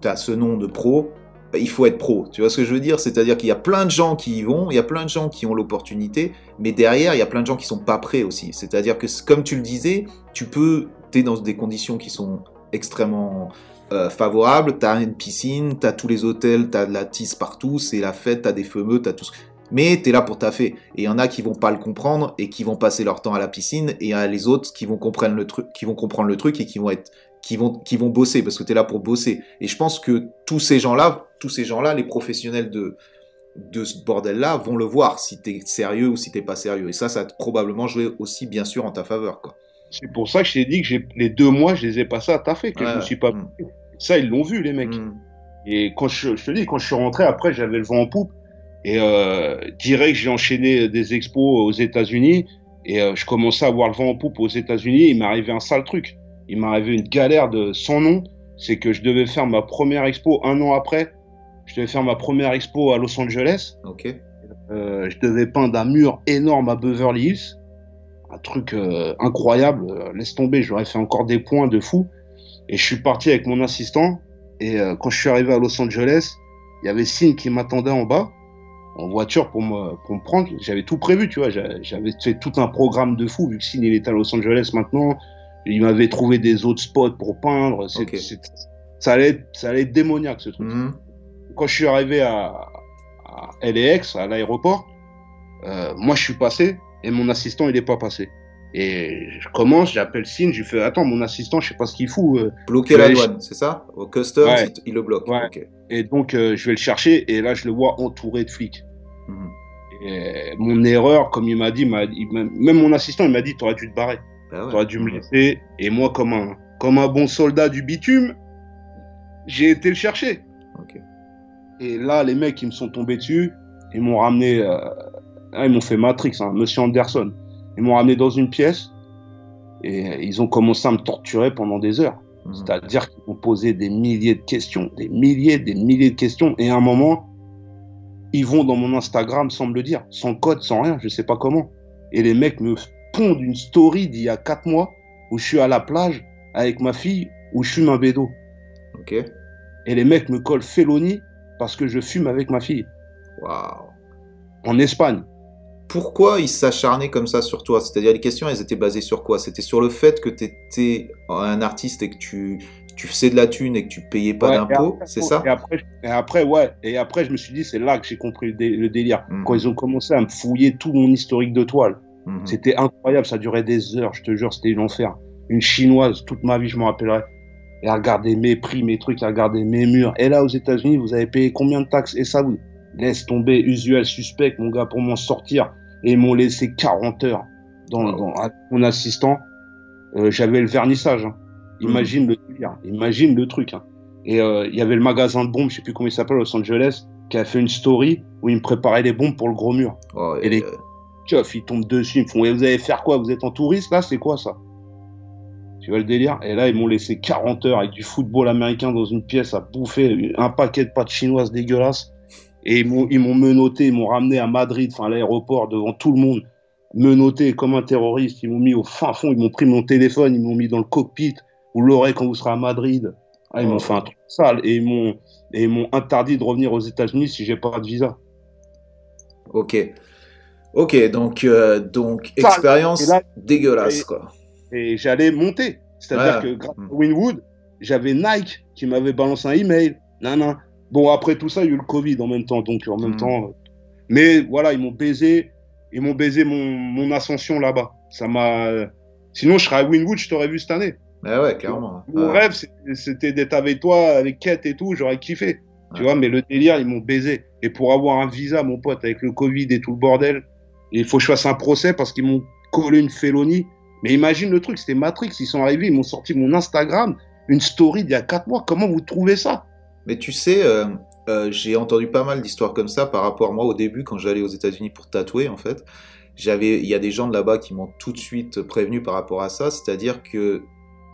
tu as ce nom de pro, il faut être pro. Tu vois ce que je veux dire? C'est-à-dire qu'il y a plein de gens qui y vont, il y a plein de gens qui ont l'opportunité, mais derrière, il y a plein de gens qui sont pas prêts aussi. C'est-à-dire que, comme tu le disais, tu peux, tu es dans des conditions qui sont extrêmement euh, favorables, tu as une piscine, tu as tous les hôtels, tu as de la tisse partout, c'est la fête, tu as des feux t'as tout ce... Mais tu es là pour taffer. Et il y en a qui vont pas le comprendre et qui vont passer leur temps à la piscine, et il y a les autres qui vont comprendre le truc, qui vont comprendre le truc et qui vont être qui vont, qui vont bosser parce que tu es là pour bosser. Et je pense que tous ces gens-là, tous ces gens-là, les professionnels de, de ce bordel-là, vont le voir si tu es sérieux ou si t'es pas sérieux. Et ça, ça a probablement joué aussi, bien sûr, en ta faveur. Quoi. C'est pour ça que je t'ai dit que les deux mois, je les ai passés à taffer, que je me suis pas. Ça, ils l'ont vu, les mecs. Mm. Et quand je, je te dis, quand je suis rentré, après, j'avais le vent en poupe. Et euh, direct, j'ai enchaîné des expos aux États-Unis. Et euh, je commençais à avoir le vent en poupe aux États-Unis. Il m'est arrivé un sale truc. Il m'est arrivé une galère de sans nom. C'est que je devais faire ma première expo un an après. Je devais faire ma première expo à Los Angeles. Ok. Euh, je devais peindre un mur énorme à Beverly Hills. Un truc euh, incroyable. Euh, laisse tomber, j'aurais fait encore des points de fou. Et je suis parti avec mon assistant. Et quand je suis arrivé à Los Angeles, il y avait Signe qui m'attendait en bas, en voiture pour me, pour me prendre. J'avais tout prévu, tu vois. J'a- J'avais fait tout un programme de fou, vu que Signe il est à Los Angeles maintenant. Il m'avait trouvé des autres spots pour peindre. Ça, allait être, ça allait être démoniaque, ce truc Mm. quand je suis arrivé à, à LAX, à l'aéroport, Euh, moi, je suis passé et mon assistant, il est pas passé. Et je commence, j'appelle Signe, je lui fais Attends, mon assistant, je sais pas ce qu'il fout. euh. Bloquer la douane, c'est ça? Au customs, Ouais. il, il le bloque. Ouais. Et donc, euh, je vais le chercher et là, je le vois entouré de flics. Mhm. Et mon erreur, comme il m'a dit, il même mon assistant, il m'a dit T'aurais dû te barrer. Bah ouais. T'aurais dû me laisser. Et moi, comme un, comme un bon soldat du bitume, j'ai été le chercher. Et là, les mecs, ils me sont tombés dessus. Ils m'ont ramené. euh, ah, ils m'ont fait Matrix, hein, Monsieur Anderson. Ils m'ont ramené dans une pièce. Et ils ont commencé à me torturer pendant des heures. Mhm. C'est-à-dire qu'ils m'ont posé des milliers de questions, des milliers, des milliers de questions. Et à un moment, ils vont dans mon Instagram sans me le dire, sans code, sans rien, je sais pas comment. Et les mecs me pondent une story d'il y a quatre mois où je suis à la plage avec ma fille, où je fume un bédo. Ok. Et les mecs me collent félonie parce que je fume avec ma fille Waouh. en Espagne. Pourquoi ils s'acharnaient comme ça sur toi? C'est-à-dire, les questions, elles étaient basées sur quoi? C'était sur le fait que tu étais un artiste et que tu, tu faisais de la thune et que tu payais pas Ouais, d'impôts, c'est ça? et après, et après, ouais. Et après, je me suis dit, c'est là que j'ai compris le, dé- le délire. Mhm. Quand ils ont commencé à me fouiller tout mon historique de toile. Mhm. C'était incroyable, ça durait des heures, je te jure, c'était l'enfer. Une chinoise, toute ma vie, je me rappellerai. Et elle regardait mes prix, mes trucs, elle regardait mes murs. Et là, aux États-Unis, vous avez payé combien de taxes? Et ça, vous laisse tomber, usuel suspect, mon gars, pour m'en sortir. Et ils m'ont laissé 40 heures dans, mon assistant. Euh, J'avais le vernissage. hein. Imagine le délire, imagine le truc. hein. Et euh, il y avait le magasin de bombes, je sais plus comment il s'appelle, Los Angeles, qui a fait une story où il me préparait les bombes pour le gros mur. Oh, Et les- euh, Tchof, ils tombent dessus, ils me font, et vous allez faire quoi? Vous êtes en touriste là? C'est quoi ça? Tu vois le délire? Et là, ils m'ont laissé 40 heures avec du football américain dans une pièce à bouffer un paquet de pâtes chinoises dégueulasses. Et ils m'ont, ils m'ont menotté, ils m'ont ramené à Madrid, enfin à l'aéroport, devant tout le monde, menotté comme un terroriste. Ils m'ont mis au fin fond, ils m'ont pris mon téléphone, ils m'ont mis dans le cockpit. Vous l'aurez quand vous serez à Madrid. Ah, ils Oh. m'ont fait un truc sale et ils m'ont, et ils m'ont interdit de revenir aux États-Unis si j'ai pas de visa. Ok. Ok, donc, euh, donc Ça, expérience là- dégueulasse, et- quoi. et j'allais monter. C'est-à-dire Ouais. que grâce Mm. à Winwood, j'avais Nike qui m'avait balancé un email. Nan, nan. Bon, après tout ça, il y a eu le Covid en même temps. Donc, en même Mm. temps. euh, Mais voilà, ils m'ont baisé. Ils m'ont baisé mon, mon ascension là-bas. Ça m'a. euh, Sinon, je serais à Winwood, je t'aurais vu cette année. Ah ouais, clairement. Mon Ouais. rêve, c'était- c'était d'être avec toi, avec Kate et tout. J'aurais kiffé. Tu Ouais. vois, mais le délire, ils m'ont baisé. Et pour avoir un visa, mon pote, avec le Covid et tout le bordel, il faut que je fasse un procès parce qu'ils m'ont collé une félonie. Mais imagine le truc, c'était Matrix. Ils sont arrivés, ils m'ont sorti mon Instagram, une story d'il y a 4 mois. Comment vous trouvez ça? Mais tu sais, euh, euh, j'ai entendu pas mal d'histoires comme ça par rapport à moi au début quand j'allais aux États-Unis pour tatouer en fait. J'avais, il y a des gens de là-bas qui m'ont tout de suite prévenu par rapport à ça, c'est-à-dire que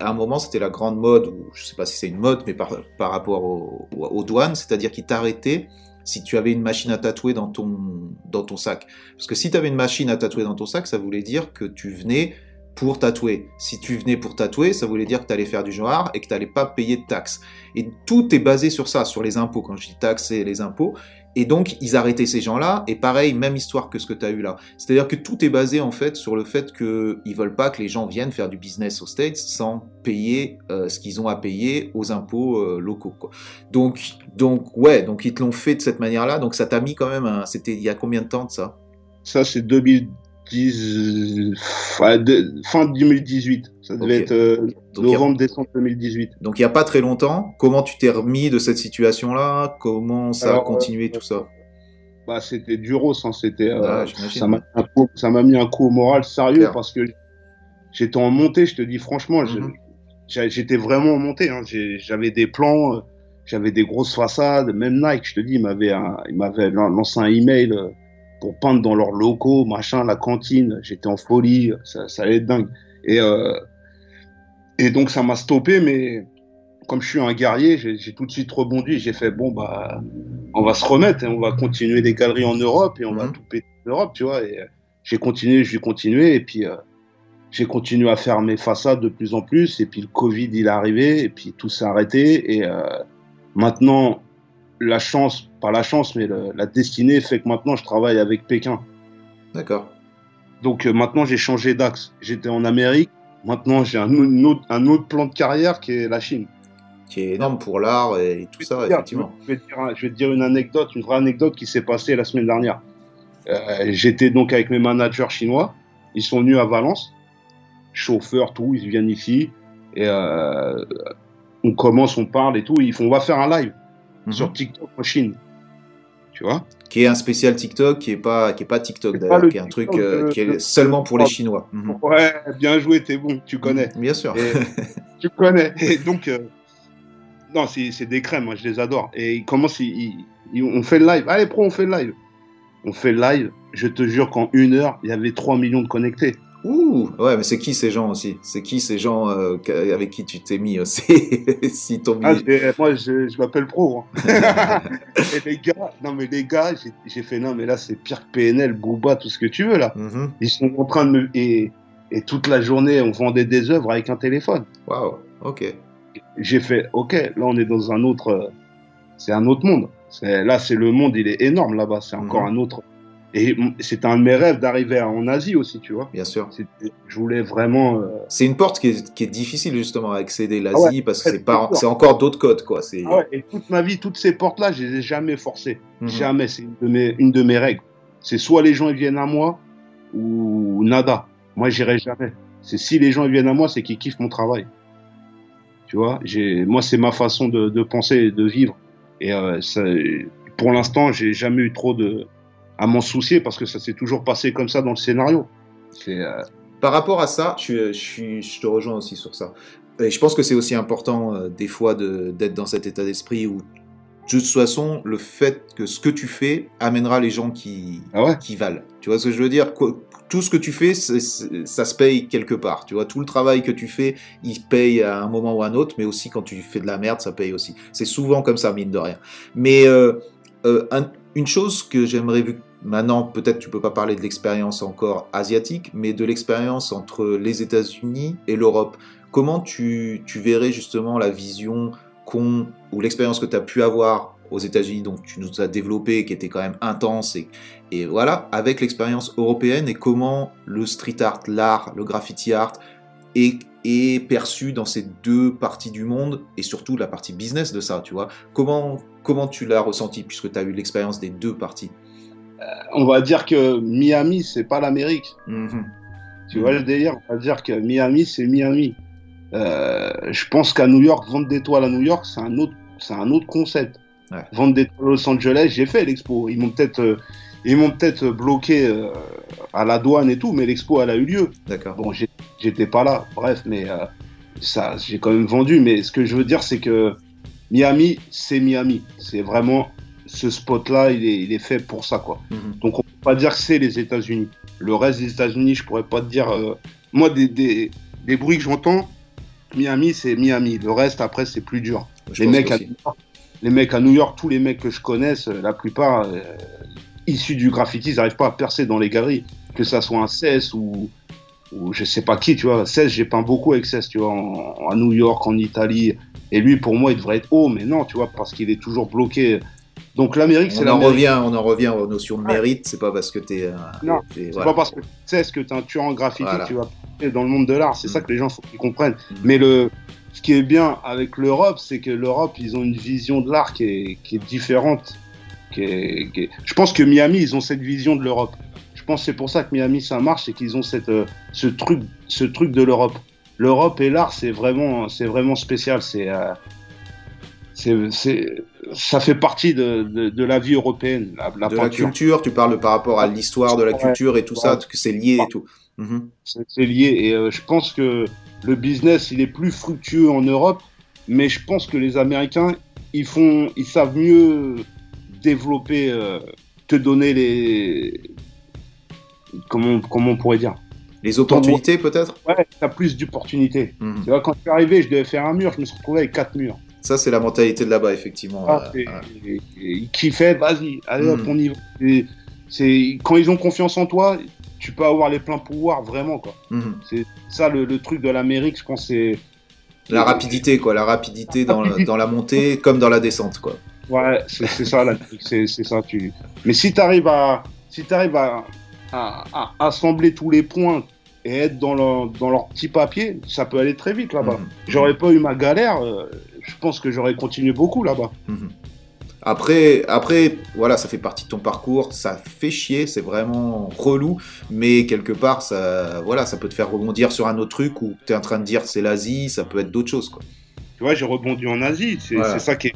à un moment c'était la grande mode, ou je sais pas si c'est une mode, mais par, par rapport au- au- aux douanes, c'est-à-dire qu'ils t'arrêtaient si tu avais une machine à tatouer dans ton dans ton sac. Parce que si tu avais une machine à tatouer dans ton sac, ça voulait dire que tu venais pour tatouer. Si tu venais pour tatouer, ça voulait dire que tu allais faire du genre et que tu n'allais pas payer de taxes. Et tout est basé sur ça, sur les impôts. Quand je dis taxes, c'est les impôts. Et donc, ils arrêtaient ces gens-là. Et pareil, même histoire que ce que tu as eu là. C'est-à-dire que tout est basé en fait sur le fait qu'ils veulent pas que les gens viennent faire du business aux States sans payer euh, ce qu'ils ont à payer aux impôts euh, locaux. Quoi. Donc, donc, ouais, donc ils te l'ont fait de cette manière-là. Donc, ça t'a mis quand même un. C'était il y a combien de temps de ça? Ça, c'est 2010, fin de- fin 2018. Ça devait être euh, Donc, il y a- novembre, décembre 2018. Donc il n'y a pas très longtemps, comment tu t'es remis de cette situation-là? Comment ça Alors, a continué tout ça? Bah, c'était duros, hein, c'était, euh, j'imagine. ça m'a mis un coup- au moral sérieux parce que j'étais en montée, je te dis franchement, Mhm. j'étais vraiment en montée. hein. J'avais des plans, euh, j'avais des grosses façades, même Nike, je te dis, il m'avait lancé un email euh, pour peindre dans leurs locaux, machin, la cantine. J'étais en folie, ça, ça allait être dingue. Et, euh, et donc ça m'a stoppé, mais comme je suis un guerrier, j'ai tout de suite rebondi. J'ai fait bon bah on va se remettre et on va continuer les galeries en Europe et on va Mhm. tout péter en Europe, tu vois. Et euh, j'ai continué, j'ai continué et puis euh, j'ai continué à faire mes façades de plus en plus et puis le Covid il est arrivé et puis tout s'est arrêté et euh, maintenant la chance, pas la chance mais le- la destinée fait que maintenant je travaille avec Pékin. D'accord. Donc euh, maintenant j'ai changé d'axe. J'étais en Amérique, maintenant j'ai un, autre- un autre plan de carrière qui est la Chine. Qui est énorme pour l'art et tout ça, effectivement. Je vais, te dire, un- je vais te dire une anecdote, une vraie anecdote qui s'est passée la semaine dernière. Euh, J'étais donc avec mes managers chinois. Ils sont venus à Valence, chauffeurs, tout. Ils viennent ici et euh, on commence, on parle et tout. Ils font, on va faire un live Mhm. sur TikTok en Chine. Tu vois? Qui est un spécial TikTok, qui est pas, qui est pas TikTok d'ailleurs, qui est un truc euh, de- qui est seulement pour les Chinois. Mhm. Ouais, bien joué, t'es bon, tu connais. Bien sûr. Et- tu connais. Et donc, euh, non, c'est c'est des crèmes, moi je les adore. Et ils commencent, ils- ils- ils- on fait le live. Allez, pro, on fait le live. On fait le live. Je te jure qu'en une heure, il y avait 3 millions de connectés. Ouh, ouais, mais c'est qui ces gens aussi? C'est qui ces gens euh, avec qui tu t'es mis aussi? Si ton Ah, moi, je, je m'appelle pro. hein. Et les gars, non, mais les gars, j'ai- fait, non, mais là, c'est pire que PNL, Booba, tout ce que tu veux, là. Mhm. Ils sont en train de me. Et, et toute la journée, on vendait des œuvres avec un téléphone. Waouh, ok. j'ai fait ok là on est dans un autre euh, c'est un autre monde là c'est le monde il est énorme là-bas c'est encore Mhm. un autre et c'est un de mes rêves d'arriver en Asie aussi tu vois. Bien sûr. C'était- je voulais vraiment euh, C'est une porte qui est, qui est difficile justement à accéder l'Asie Ah ouais, parce que c'est pas, encore d'autres codes quoi. Ah ouais, et toute ma vie toutes ces portes là je les ai jamais forcées. Mhm. jamais. C'est une de mes une de mes règles. C'est soit les gens ils viennent à moi ou nada. Moi j'irai jamais. C'est si les gens ils viennent à moi c'est qu'ils kiffent mon travail. Tu vois j'ai moi c'est ma façon de, de penser et de vivre. Et euh, ça, pour l'instant j'ai jamais eu trop de à m'en soucier parce que ça s'est toujours passé comme ça dans le scénario euh, Par rapport à ça, je, suis- je, te rejoins aussi sur ça. Et je pense que c'est aussi important euh, des fois de- d'être dans cet état d'esprit où de toute façon le fait que ce que tu fais amènera les gens qui, ah ouais? qui valent. Tu vois ce que je veux dire? Quoi- Tout ce que tu fais, ça se paye quelque part. Tu vois, tout le travail que tu fais, il paye à un moment ou à un autre, mais aussi quand tu fais de la merde, ça paye aussi. C'est souvent comme ça, mine de rien. Mais euh, euh, un- une chose que j'aimerais maintenant, peut-être tu peux pas parler de l'expérience encore asiatique, mais de l'expérience entre les États-Unis et l'Europe. Comment tu, verrais justement la vision qu'ont ou l'expérience que tu as pu avoir aux États-Unis, donc tu nous as développé, qui était quand même intense, et, voilà, avec l'expérience européenne et comment le street art, l'art, le graffiti art est, est perçu dans ces deux parties du monde et surtout la partie business de ça, tu vois. Comment, comment tu l'as ressenti puisque tu as eu l'expérience des deux parties? On va dire que Miami c'est pas l'Amérique Mhm. Tu vois le délire On va dire que Miami, c'est Miami. Euh, je pense qu'à New York, vendre des toiles à New York, c'est un autre, c'est un autre concept. Ouais. Vendre des toiles à Los Angeles, j'ai fait l'expo. Ils m'ont peut-être, euh, ils m'ont peut-être bloqué euh, à la douane et tout, mais l'expo elle a eu lieu. D'accord. Bon, j'étais pas là. Bref, mais ça, j'ai quand même vendu. Mais ce que je veux dire, c'est que Miami, c'est Miami. C'est vraiment ce spot-là, il est, il est fait pour ça, quoi. Mhm. Donc on peut pas dire que c'est les États-Unis. Le reste des États-Unis, je pourrais pas te dire. euh, Moi, des, des, des bruits que j'entends, Miami, c'est Miami. Le reste, après, c'est plus dur. Je Les mecs, à. New York, les mecs à New York, tous les mecs que je connaisse, euh, la plupart euh, issus du graffiti, ils n'arrivent pas à percer dans les galeries. Que ça soit un 16 ou, ou je sais pas qui, tu vois. 16, j'ai peint beaucoup avec 16, tu vois, en, à New York, en Italie. Et lui, pour moi, il devrait être haut, mais non, tu vois, parce qu'il est toujours bloqué. Donc l'Amérique, c'est l'Amérique. revient, on en revient aux notions de mérite, c'est pas parce que tu es. Non, C'est pas parce que tu sais ce que tu es un tueur en graffiti Voilà. que tu vas dans le monde de l'art. C'est Mm. ça que les gens faut qu'ils comprennent. Mm. Mais le, ce qui est bien avec l'Europe, c'est que l'Europe, ils ont une vision de l'art qui est, qui est différente. Qui est, qui est- Je pense que Miami, ils ont cette vision de l'Europe. Je pense que c'est pour ça que Miami, ça marche, c'est qu'ils ont cette, euh, ce, truc, ce truc de l'Europe. L'Europe et l'art, c'est vraiment, c'est vraiment spécial. C'est, euh, c'est, ça fait partie de, de, de la vie européenne, la, la de la culture, tu parles par rapport à l'histoire de la culture et tout ça, que c'est lié et tout. Mhm. C'est c'est lié et euh, je pense que le business il est plus fructueux en Europe, mais je pense que les Américains ils font, ils savent mieux développer, euh, te donner les comment comment on pourrait dire? Les opportunités peut-être? Ouais, t'as plus d'opportunités. Mhm. Tu vois quand je suis arrivé, je devais faire un mur, je me suis retrouvé avec quatre murs. Ça, c'est la mentalité de là-bas, effectivement. Ah, Euh, c'est- et- et ils kiffaient, vas-y, allez hop, Mm. on y va. Et C'est quand ils ont confiance en toi, tu peux avoir les pleins pouvoirs vraiment quoi. mhm. C'est ça le, le truc de l'Amérique, je pense c'est La rapidité, quoi. La rapidité dans, la- dans la montée comme dans la descente, quoi. Ouais, c'est ça, c'est ça. Tu... Mais si tu arrives à, si arrives à, à, à assembler tous les points et être dans leur, dans leur petit papier, ça peut aller très vite là-bas. Mhm. J'aurais pas eu ma galère, euh, je pense que j'aurais continué beaucoup là-bas. Mhm. Après, après, voilà, ça fait partie de ton parcours, ça fait chier, c'est vraiment relou, mais quelque part, ça, voilà, ça peut te faire rebondir sur un autre truc où tu es en train de dire c'est l'Asie, ça peut être d'autres choses, quoi. Tu vois, j'ai rebondi en Asie. C'est Voilà. ça qui est,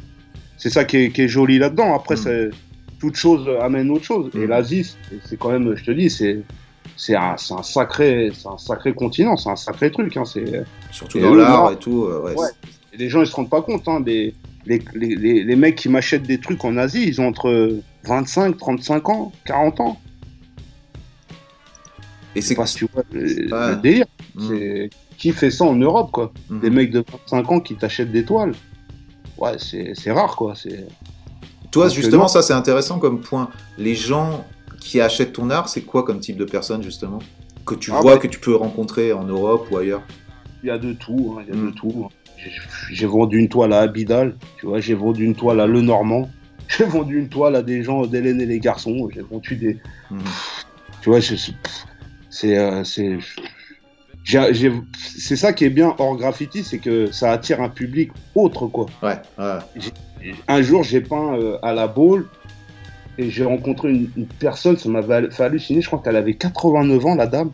c'est ça qui est, qui est joli là-dedans. Après, c'est toute chose amène autre chose. Et Mm. l'Asie, c'est- quand même, je te dis, c'est c'est un, sacré, c'est un sacré continent, c'est un sacré truc. Hein. C'est Surtout dans l'art et tout. euh, ouais, Ouais. Et les gens ils se rendent pas compte. Hein. Les, les, les, les, les mecs qui m'achètent des trucs en Asie, ils ont entre 25, 35 ans, 40 ans. Et c'est pas tu vois le, délire. Mm, qui fait ça en Europe, quoi mhm. Des mecs de 25 ans qui t'achètent des toiles. Ouais, c'est rare, quoi. C'est Toi, justement, ça c'est intéressant comme point. Les gens qui achètent ton art, c'est quoi comme type de personne, justement? Que tu Ah, vois, bah- que tu peux rencontrer en Europe ou ailleurs? Il y a de tout, hein, il y a Mm. de tout. J'ai- J'ai vendu une toile à Abidal, tu vois, j'ai vendu une toile à Lenormand, j'ai vendu une toile à des gens d'Hélène et les garçons, j'ai vendu des... Mhm. Tu vois, c'est... C'est... euh, c'est- ça qui est bien hors graffiti, c'est que ça attire un public autre, quoi. Ouais, ouais. Un jour, j'ai peint euh, à la Baule, et j'ai rencontré une, une personne, ça m'avait fait halluciner, je crois qu'elle avait 89 ans, la dame.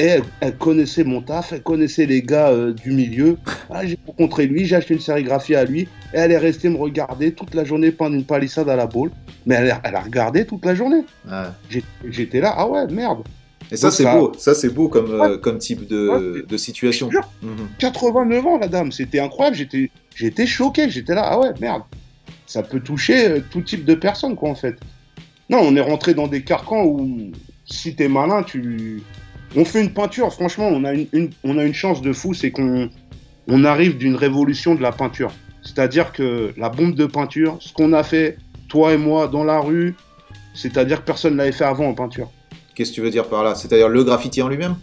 Et elle, elle connaissait mon taf, elle connaissait les gars euh, du milieu. Ah, j'ai rencontré lui, j'ai acheté une sérigraphie à lui. Et elle est restée me regarder toute la journée peindre une palissade à la boule. Mais elle, a- elle a regardé toute la journée. ouais. J'étais là, ah ouais, merde. Et ça, c'est beau. Ça, c'est beau comme, euh, comme type de, Ouais, de situation. je te jure. Mhm. 89 ans, la dame, c'était incroyable. J'étais, j'étais choqué. J'étais là, ah ouais, merde. Ça peut toucher euh, tout type de personnes, quoi, en fait. Non, on est rentré dans des carcans où, si t'es malin, tu. On fait une peinture, franchement, on a une, une- on a une chance de fou, c'est qu'on on arrive d'une révolution de la peinture. C'est-à-dire que la bombe de peinture, ce qu'on a fait, toi et moi, dans la rue, c'est-à-dire que personne ne l'avait fait avant en peinture. Qu'est-ce que tu veux dire par là? C'est-à-dire le graffiti en lui-même?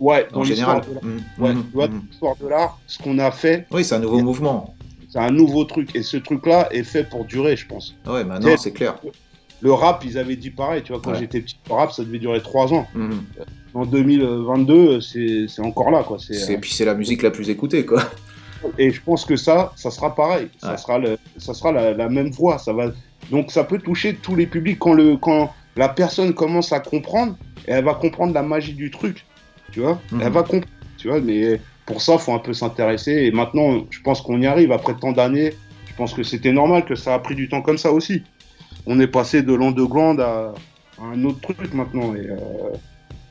Ouais, dans En l'histoire général. Mhm. Ouais, vois, Mhm. dans l'histoire de l'art, ce qu'on a fait, Oui, c'est un nouveau mouvement. C'est un nouveau truc. Et ce truc-là est fait pour durer, je pense. Ouais, maintenant, c'est clair. Le rap, ils avaient dit pareil. Tu vois, quand Ouais. j'étais petit, le rap, ça devait durer trois ans. Mhm. En 2022, c'est encore là, quoi. C'est- Puis c'est la musique la plus écoutée, quoi. Et je pense que ça, ça sera pareil. Ça sera, le, ça sera la, la même voix. Ça va... Donc ça peut toucher tous les publics quand, le, quand la personne commence à comprendre. Et elle va comprendre la magie du truc. Tu vois Mhm. Elle va comprendre. Tu vois, mais pour ça, faut un peu s'intéresser. Et maintenant, je pense qu'on y arrive. Après tant d'années, je pense que c'était normal que ça a pris du temps comme ça aussi. On est passé de l'underground à, à un autre truc maintenant. Et, euh,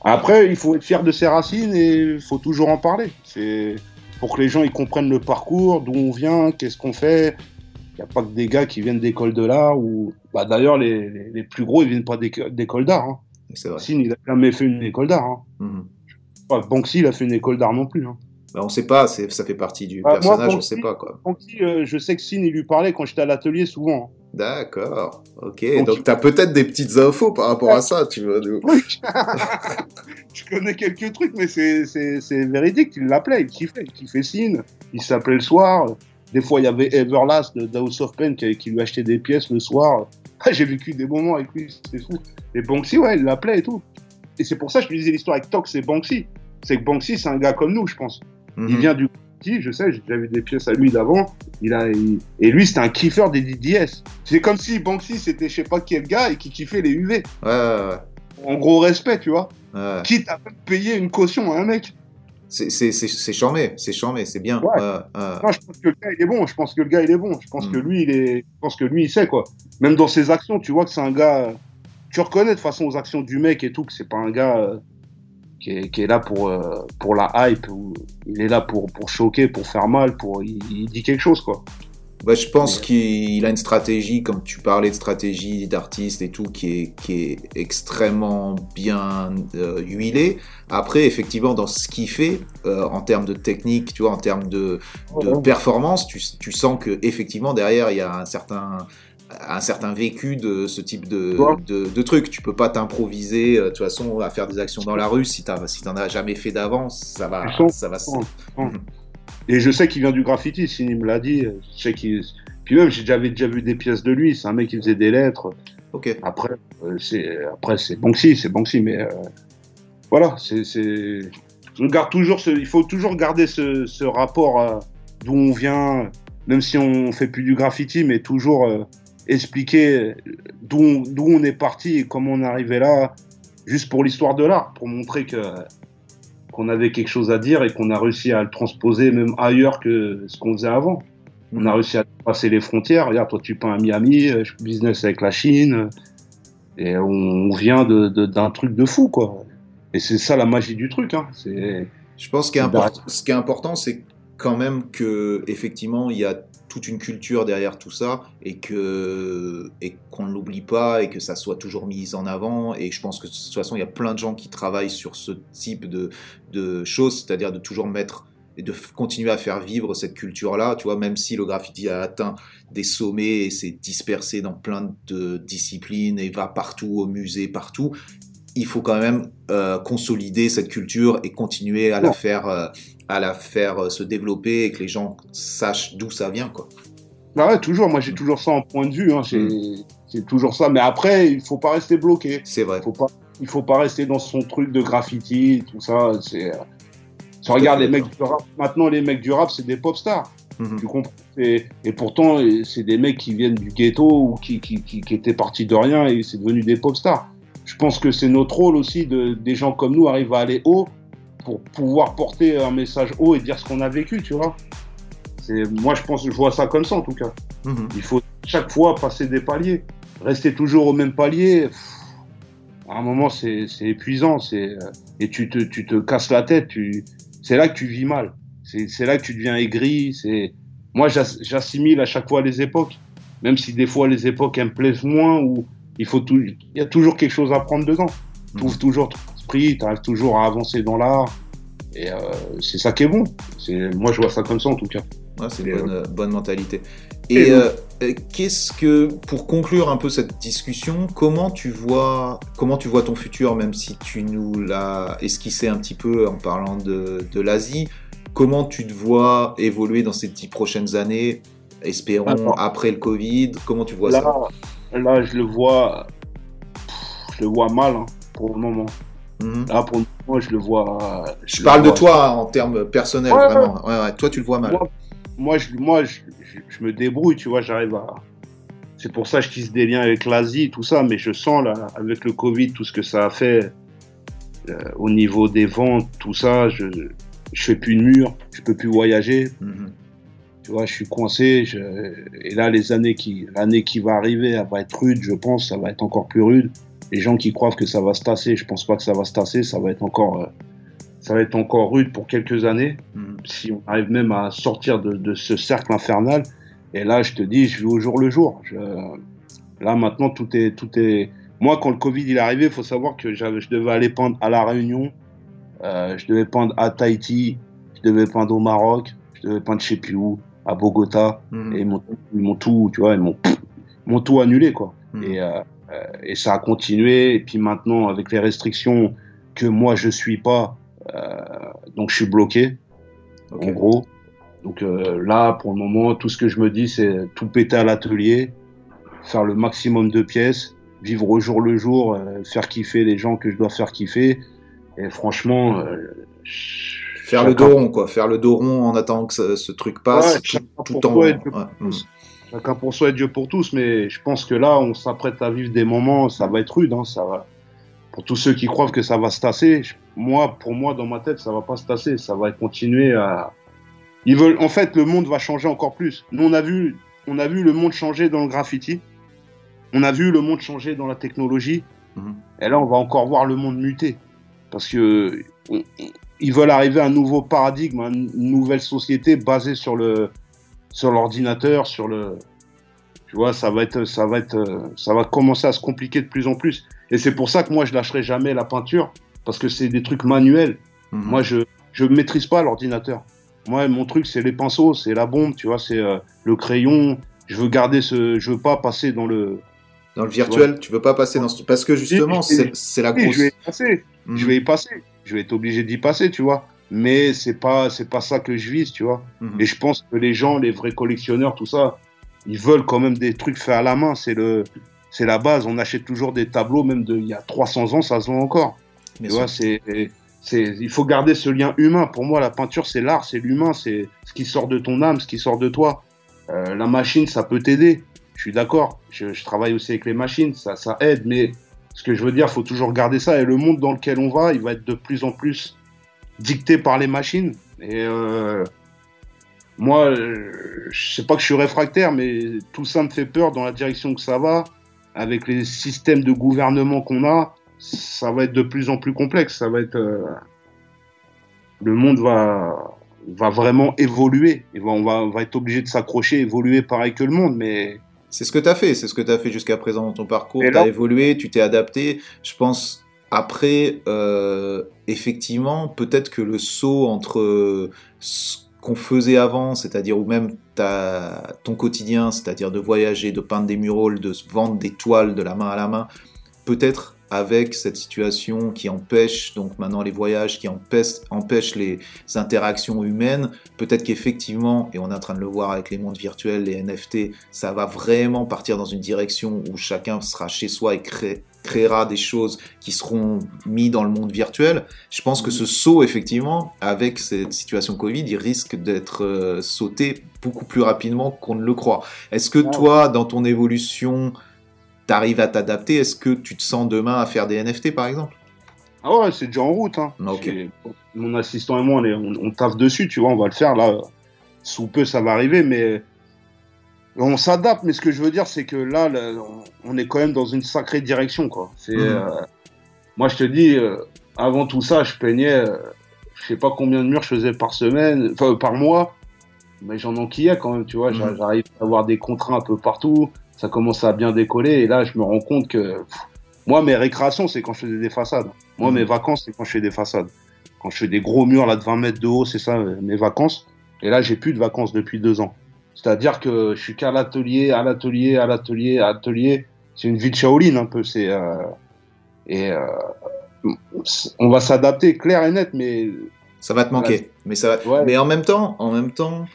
Après, il faut être fier de ses racines et il faut toujours en parler. C'est pour que les gens ils comprennent le parcours, d'où on vient, qu'est-ce qu'on fait. Il n'y a pas que des gars qui viennent d'école de l'art ou. Bah, D'ailleurs, les, les, les plus gros, ils viennent pas d'éco- d'école d'art. Hein. C'est vrai. Sin, il a jamais fait une école d'art. Hein. Pas Banksy, il a fait une école d'art non plus. Hein. Bah, on sait pas, ça fait partie du Bah, moi, personnage, on Banksy- sait pas, quoi. Euh, je sais que Sin, il lui parlait quand j'étais à l'atelier souvent. hein. D'accord, ok. Donc, Donc, il- t'as peut-être des petites infos par rapport à ça, tu vois. de- je connais quelques trucs, mais c'est- véridique. Il l'appelait, il kiffait, il kiffait Sin. Il s'appelait le soir. Des fois, il y avait Everlast de House of Pain qui, qui lui achetait des pièces le soir. J'ai vécu des moments avec lui, c'était fou. Et Banksy, ouais, il l'appelait et tout. Et c'est pour ça que je te disais l'histoire avec Tox et Banksy. C'est que Banksy, c'est un gars comme nous, je pense. Il Mhm. vient du je sais, j'ai déjà vu des pièces à lui d'avant. Il a, il- Et lui, c'était un kiffeur des DDS. C'est comme si Banksy, c'était je sais pas quel gars et qui kiffait les UV. Ouais, ouais, En gros respect, tu vois. ouais. ouais. Quitte à même payer une caution à un mec. C'est- C'est c'est- c'est charmé, c'est charmé, c'est bien. Ouais. Ouais, ouais. Non, je pense que le gars, il est bon. Je pense que le gars, il est bon. Je pense Mm. que lui, il est. Je pense que lui, il sait, quoi. Même dans ses actions, tu vois que c'est un gars. Tu reconnais de façon aux actions du mec et tout que c'est pas un gars euh, qui, est, qui est là pour, euh, pour la hype. Ou... Il est là pour, pour choquer, pour faire mal. Pour... Il, il dit quelque chose, quoi. Bah, je pense qu'il a une stratégie, comme tu parlais de stratégie d'artiste et tout, qui est, qui est extrêmement bien euh, huilée. Après, effectivement, dans ce qu'il fait, euh, en termes de technique, tu vois, en termes de, de performance, tu, tu sens que effectivement derrière il y a un certain un certain vécu de ce type de, Ouais. de, de truc. Tu peux pas t'improviser euh, de toute façon à faire des actions dans la rue si t'as si t'en as jamais fait d'avance, ça va ça va. sens- Et je sais qu'il vient du graffiti, s'il il me l'a dit. Je sais qu'il. Puis même, j'ai déjà, déjà vu des pièces de lui. C'est un mec qui faisait des lettres. Ok. Après, euh, c'est après c'est Banksy, c'est Banksy, mais euh, voilà, c'est c'est. Je garde toujours ce, il faut toujours garder ce, ce rapport à d'où on vient, même si on fait plus du graffiti, mais toujours euh, expliquer d'où on, est parti et comment on est arrivé là, juste pour l'histoire de l'art, pour montrer que qu'on avait quelque chose à dire et qu'on a réussi à le transposer même ailleurs que ce qu'on faisait avant. On a réussi à passer les frontières. Regarde, toi, tu peins à Miami, euh, je business avec la Chine, et on vient de, de- d'un truc de fou, quoi. Et c'est ça la magie du truc. Hein. Je pense que ce qui est important, c'est quand même que effectivement il y a toute une culture derrière tout ça et que et qu'on ne l'oublie pas et que ça soit toujours mis en avant. Et je pense que de toute façon il y a plein de gens qui travaillent sur ce type de, de choses, c'est-à-dire de toujours mettre et de continuer à faire vivre cette culture-là, tu vois, même si le graffiti a atteint des sommets et s'est dispersé dans plein de disciplines et va partout, au musée, partout, il faut quand même euh, consolider cette culture et continuer à la faire, euh, à la faire euh, se développer et que les gens sachent d'où ça vient, quoi. Bah ouais, toujours. Moi, j'ai toujours ça en point de vue. Hein. C'est, c'est toujours ça. Mais après, il faut pas rester bloqué. C'est vrai. faut pas, il faut pas rester dans son truc de graffiti, tout ça. C'est, euh, tu regardes les mecs du rap. Maintenant, les mecs du rap, c'est des pop stars. Mhm. Tu comprends? Et, et pourtant, et c'est des mecs qui viennent du ghetto ou qui, qui, qui, qui étaient partis de rien et c'est devenu des pop stars. Je pense que c'est notre rôle aussi de des gens comme nous arrivent à aller haut pour pouvoir porter un message haut et dire ce qu'on a vécu, tu vois. C'est, moi, je pense, je vois ça comme ça en tout cas. Mhm. Il faut chaque fois passer des paliers. Rester toujours au même palier, pff, à un moment, c'est c'est épuisant. c'est euh, Et tu te, tu te casses la tête. Tu... C'est là que tu vis mal. C'est c'est là que tu deviens aigri. c'est Moi, j'ass- j'assimile à chaque fois les époques. Même si des fois, les époques, elles me plaisent moins, ou il faut tout... il y a toujours quelque chose à prendre dedans. Tu trouves toujours tu arrives toujours à avancer dans l'art. Et euh, c'est ça qui est bon. C'est- Moi, je vois ça comme ça, en tout cas. Ouais, c'est une bonne, euh, bonne mentalité. et euh, euh, qu'est-ce que, pour conclure un peu cette discussion, comment tu vois, comment tu vois ton futur, même si tu nous l'as esquissé un petit peu en parlant de, de l'Asie, comment tu te vois évoluer dans ces dix prochaines années, espérons Alors, après le Covid, comment tu vois là, ça? là, je le vois, je le vois mal hein, pour le moment. Mhm. Là, pour le moment, je le vois. Je le parle de toi hein, en termes personnels, Ouais, vraiment. Ouais, ouais, toi, tu le vois mal. Moi, moi, je, moi je, je- je me débrouille, tu vois, j'arrive à. C'est pour ça que je tisse des liens avec l'Asie, tout ça, mais je sens, là, avec le Covid, tout ce que ça a fait euh, au niveau des ventes, tout ça, je, je fais plus de mur, je peux plus voyager, Mhm. tu vois, je suis coincé. Je... Et là, les années qui, l'année qui va arriver, elle va être rude, je pense, ça va être encore plus rude. Les gens qui croient que ça va se tasser, je pense pas que ça va se tasser, ça va être encore, euh, ça va être encore rude pour quelques années, Mhm. si on arrive même à sortir de, de ce cercle infernal. Et là, je te dis, je vis au jour le jour. Je... Là, maintenant, tout est, tout est. Moi, quand le Covid il est arrivé, il faut savoir que je devais aller peindre à la Réunion, euh, je devais peindre à Tahiti, je devais peindre au Maroc, je devais peindre je sais plus où, à Bogota. Mhm. Et ils m'ont, tout, tu vois, ils m'ont, tout annulé, quoi. Et, euh, euh, et ça a continué. Et puis maintenant, avec les restrictions que moi je suis pas, euh, donc je suis bloqué, en gros. Donc euh, là, pour le moment, tout ce que je me dis, c'est tout péter à l'atelier, faire le maximum de pièces, vivre au jour le jour, euh, faire kiffer les gens que je dois faire kiffer. Et franchement, euh, je- Faire le dos rond, quoi. Faire le dos rond en attendant que ce, ce truc passe, Ouais, tout, en. ouais. Chacun pour soi et Dieu pour tous, mais je pense que là, on s'apprête à vivre des moments, ça va être rude, hein, ça va. Pour tous ceux qui croient que ça va se tasser, moi, pour moi, dans ma tête, ça va pas se tasser, ça va continuer à. Ils veulent, en fait, le monde va changer encore plus. Nous, on a vu, on a vu le monde changer dans le graffiti, on a vu le monde changer dans la technologie, Mhm. et là, on va encore voir le monde muter, parce que on- ils veulent arriver à un nouveau paradigme, à une nouvelle société basée sur le sur l'ordinateur, sur le tu vois, ça va être ça va être ça va commencer à se compliquer de plus en plus et c'est pour ça que moi je lâcherai jamais la peinture parce que c'est des trucs manuels. Mhm. Moi je je maîtrise pas l'ordinateur. Moi mon truc c'est les pinceaux, c'est la bombe, tu vois, c'est euh, le crayon, je veux garder ce je veux pas passer dans le Dans le virtuel, tu veux pas passer dans ce. Parce que justement, c'est la grosse. je vais y passer. Mhm. Je vais y passer. Je vais être obligé d'y passer, tu vois. Mais c'est pas c'est pas ça que je vise, tu vois. Mhm. Et je pense que les gens, les vrais collectionneurs, tout ça, ils veulent quand même des trucs faits à la main. C'est le, c'est la base. On achète toujours des tableaux, même de, il y a 300 ans, ça se vend encore. Bien tu vois, c'est, il faut garder ce lien humain. Pour moi, la peinture, c'est l'art, c'est l'humain, c'est ce qui sort de ton âme, ce qui sort de toi. Euh, la machine, ça peut t'aider. Je suis d'accord. Je, je travaille aussi avec les machines, ça, ça aide. Mais ce que je veux dire, faut toujours garder ça. Et le monde dans lequel on va, il va être de plus en plus dicté par les machines. Et euh, moi, je sais pas que je suis réfractaire, mais tout ça me fait peur dans la direction que ça va. Avec les systèmes de gouvernement qu'on a, ça va être de plus en plus complexe. Ça va être euh, le monde va va vraiment évoluer. Et on va, on va être obligé de s'accrocher, évoluer pareil que le monde. Mais C'est ce que tu as fait, c'est ce que tu as fait jusqu'à présent dans ton parcours. Tu as évolué, tu t'es adapté. Je pense, après, euh, effectivement, peut-être que le saut entre euh, ce qu'on faisait avant, c'est-à-dire ou même ta, ton quotidien, c'est-à-dire de voyager, de peindre des murals, de vendre des toiles de la main à la main, peut-être avec cette situation qui empêche donc maintenant les voyages, qui empêche les interactions humaines, peut-être qu'effectivement, et on est en train de le voir avec les mondes virtuels, les NFT, ça va vraiment partir dans une direction où chacun sera chez soi et crée- créera des choses qui seront mis dans le monde virtuel. Je pense que ce saut, effectivement, avec cette situation Covid, il risque d'être euh, sauté beaucoup plus rapidement qu'on ne le croit. Est-ce que Ah. toi, dans ton évolution, t'arrives à t'adapter? Est-ce que tu te sens demain à faire des NFT, par exemple? Ah ouais, c'est déjà en route. Hein. C'est- Mon assistant et moi, on, est, on, on taffe dessus, tu vois, on va le faire là. Sous peu, ça va arriver, mais on s'adapte. Mais ce que je veux dire, c'est que là, là, on- est quand même dans une sacrée direction, quoi. C'est, Mhm. euh, moi, je te dis, euh, avant tout ça, je peignais, euh, je sais pas combien de murs je faisais par semaine, enfin par mois, mais j'en enquillais quand même, tu vois. Mhm. J'arrive à avoir des contrats un peu partout, ça commence à bien décoller, et là, je me rends compte que pff, moi, mes récréations, c'est quand je faisais des façades. Moi, Mhm. mes vacances, c'est quand je fais des façades. Quand je fais des gros murs là de 20 mètres de haut, c'est ça mes vacances. Et là, j'ai plus de vacances depuis deux ans. C'est-à-dire que je suis qu'à l'atelier, à l'atelier, à l'atelier, à l'atelier. C'est une vie de Shaolin un peu. C'est euh, et euh, on va s'adapter, clair et net, mais Ça va te manquer. Mais, ça va... Ouais. mais en même temps, en même temps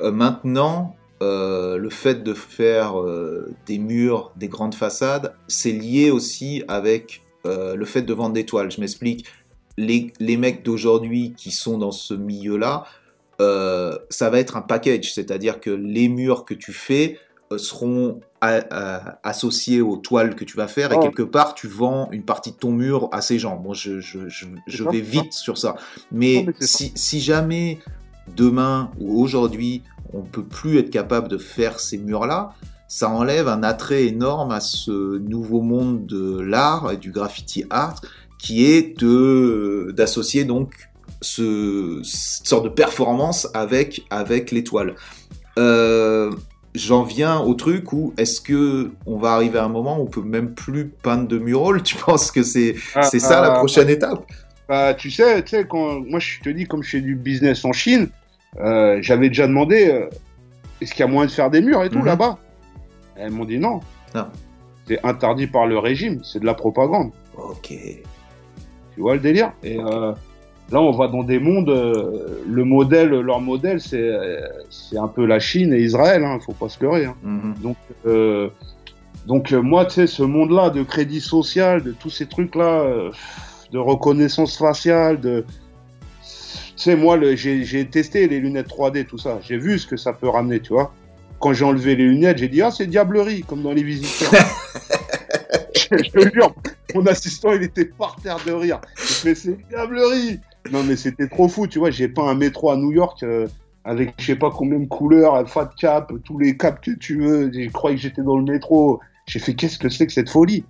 euh, maintenant, le fait de faire des murs, des grandes façades, c'est lié aussi avec le fait de vendre des toiles. Je m'explique. Les, les mecs d'aujourd'hui qui sont dans ce milieu-là, euh, ça va être un package, c'est-à-dire que les murs que tu fais euh, seront associés aux toiles que tu vas faire et Ouais. quelque part tu vends une partie de ton mur à ces gens. Bon, je, je, je, je ça, vais vite sur ça, mais, si, si jamais demain ou aujourd'hui on peut plus être capable de faire ces murs-là, ça enlève un attrait énorme à ce nouveau monde de l'art et du graffiti art qui est d'associer donc ce, cette sorte de performance avec avec l'étoile. Euh, J'en viens au truc où est-ce que on va arriver à un moment où on peut même plus peindre de mural Tu penses que c'est c'est ça la Euh, prochaine étape? Bah, tu sais, tu sais, quand moi je te dis, comme je fais du business en Chine, euh, j'avais déjà demandé euh, est-ce qu'il y a moyen de faire des murs et tout Mhm. là-bas? Elles m'ont dit non. Non. C'est interdit par le régime, c'est de la propagande. Ok. Tu vois le délire? Et euh, là, on va dans des mondes. euh, le modèle, leur modèle, c'est euh, c'est un peu la Chine et Israël. Hein, faut pas se leurrer. Hein. Mhm. Donc, euh, donc euh, moi, tu sais, ce monde-là de crédit social, de tous ces trucs-là, de reconnaissance faciale, de. Tu sais, moi, le- j'ai testé les lunettes 3D, tout ça. J'ai vu ce que ça peut ramener, tu vois. Quand j'ai enlevé les lunettes, j'ai dit, ah, c'est diablerie, comme dans les visiteurs. je, je te jure, mon assistant, il était par terre de rire. Je fais, c'est diablerie. Non, mais c'était trop fou, tu vois. J'ai pas un métro à New York euh, avec je sais pas combien de couleurs, un fat cap, tous les caps que tu veux. Je croyais que j'étais dans le métro. J'ai fait, qu'est-ce que c'est que cette folie?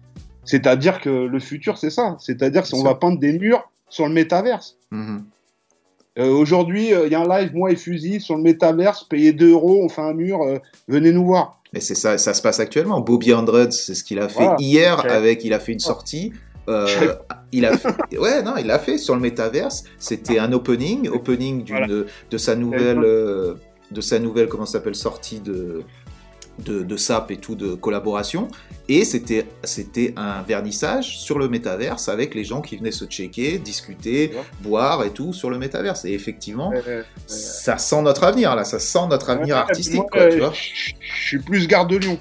C'est-à-dire que le futur, c'est ça. C'est-à-dire qu'on va peindre des murs sur le métaverse. Mhm. Euh, Aujourd'hui, il y a un live, moi et Fusil, sur le métaverse. Payez 2 euros, on fait un mur. euh, venez nous voir. Mais c'est ça, ça se passe actuellement. Bobby Andrews, c'est ce qu'il a fait Voilà. hier avec, il a fait une sortie. Euh, il a fait, ouais, non, il l'a fait sur le métaverse. C'était un opening, opening d'une, Voilà. de sa nouvelle, euh, de sa nouvelle, comment s'appelle, sortie de, de, de SAP et tout, de collaboration. Et c'était, c'était un vernissage sur le métaverse avec les gens qui venaient se checker, discuter, Ouais. boire et tout sur le métaverse. Et effectivement, Euh, ça sent notre avenir, là, ça sent notre avenir artistique, moi, quoi, euh, tu vois. Je je suis plus garde de Lyon.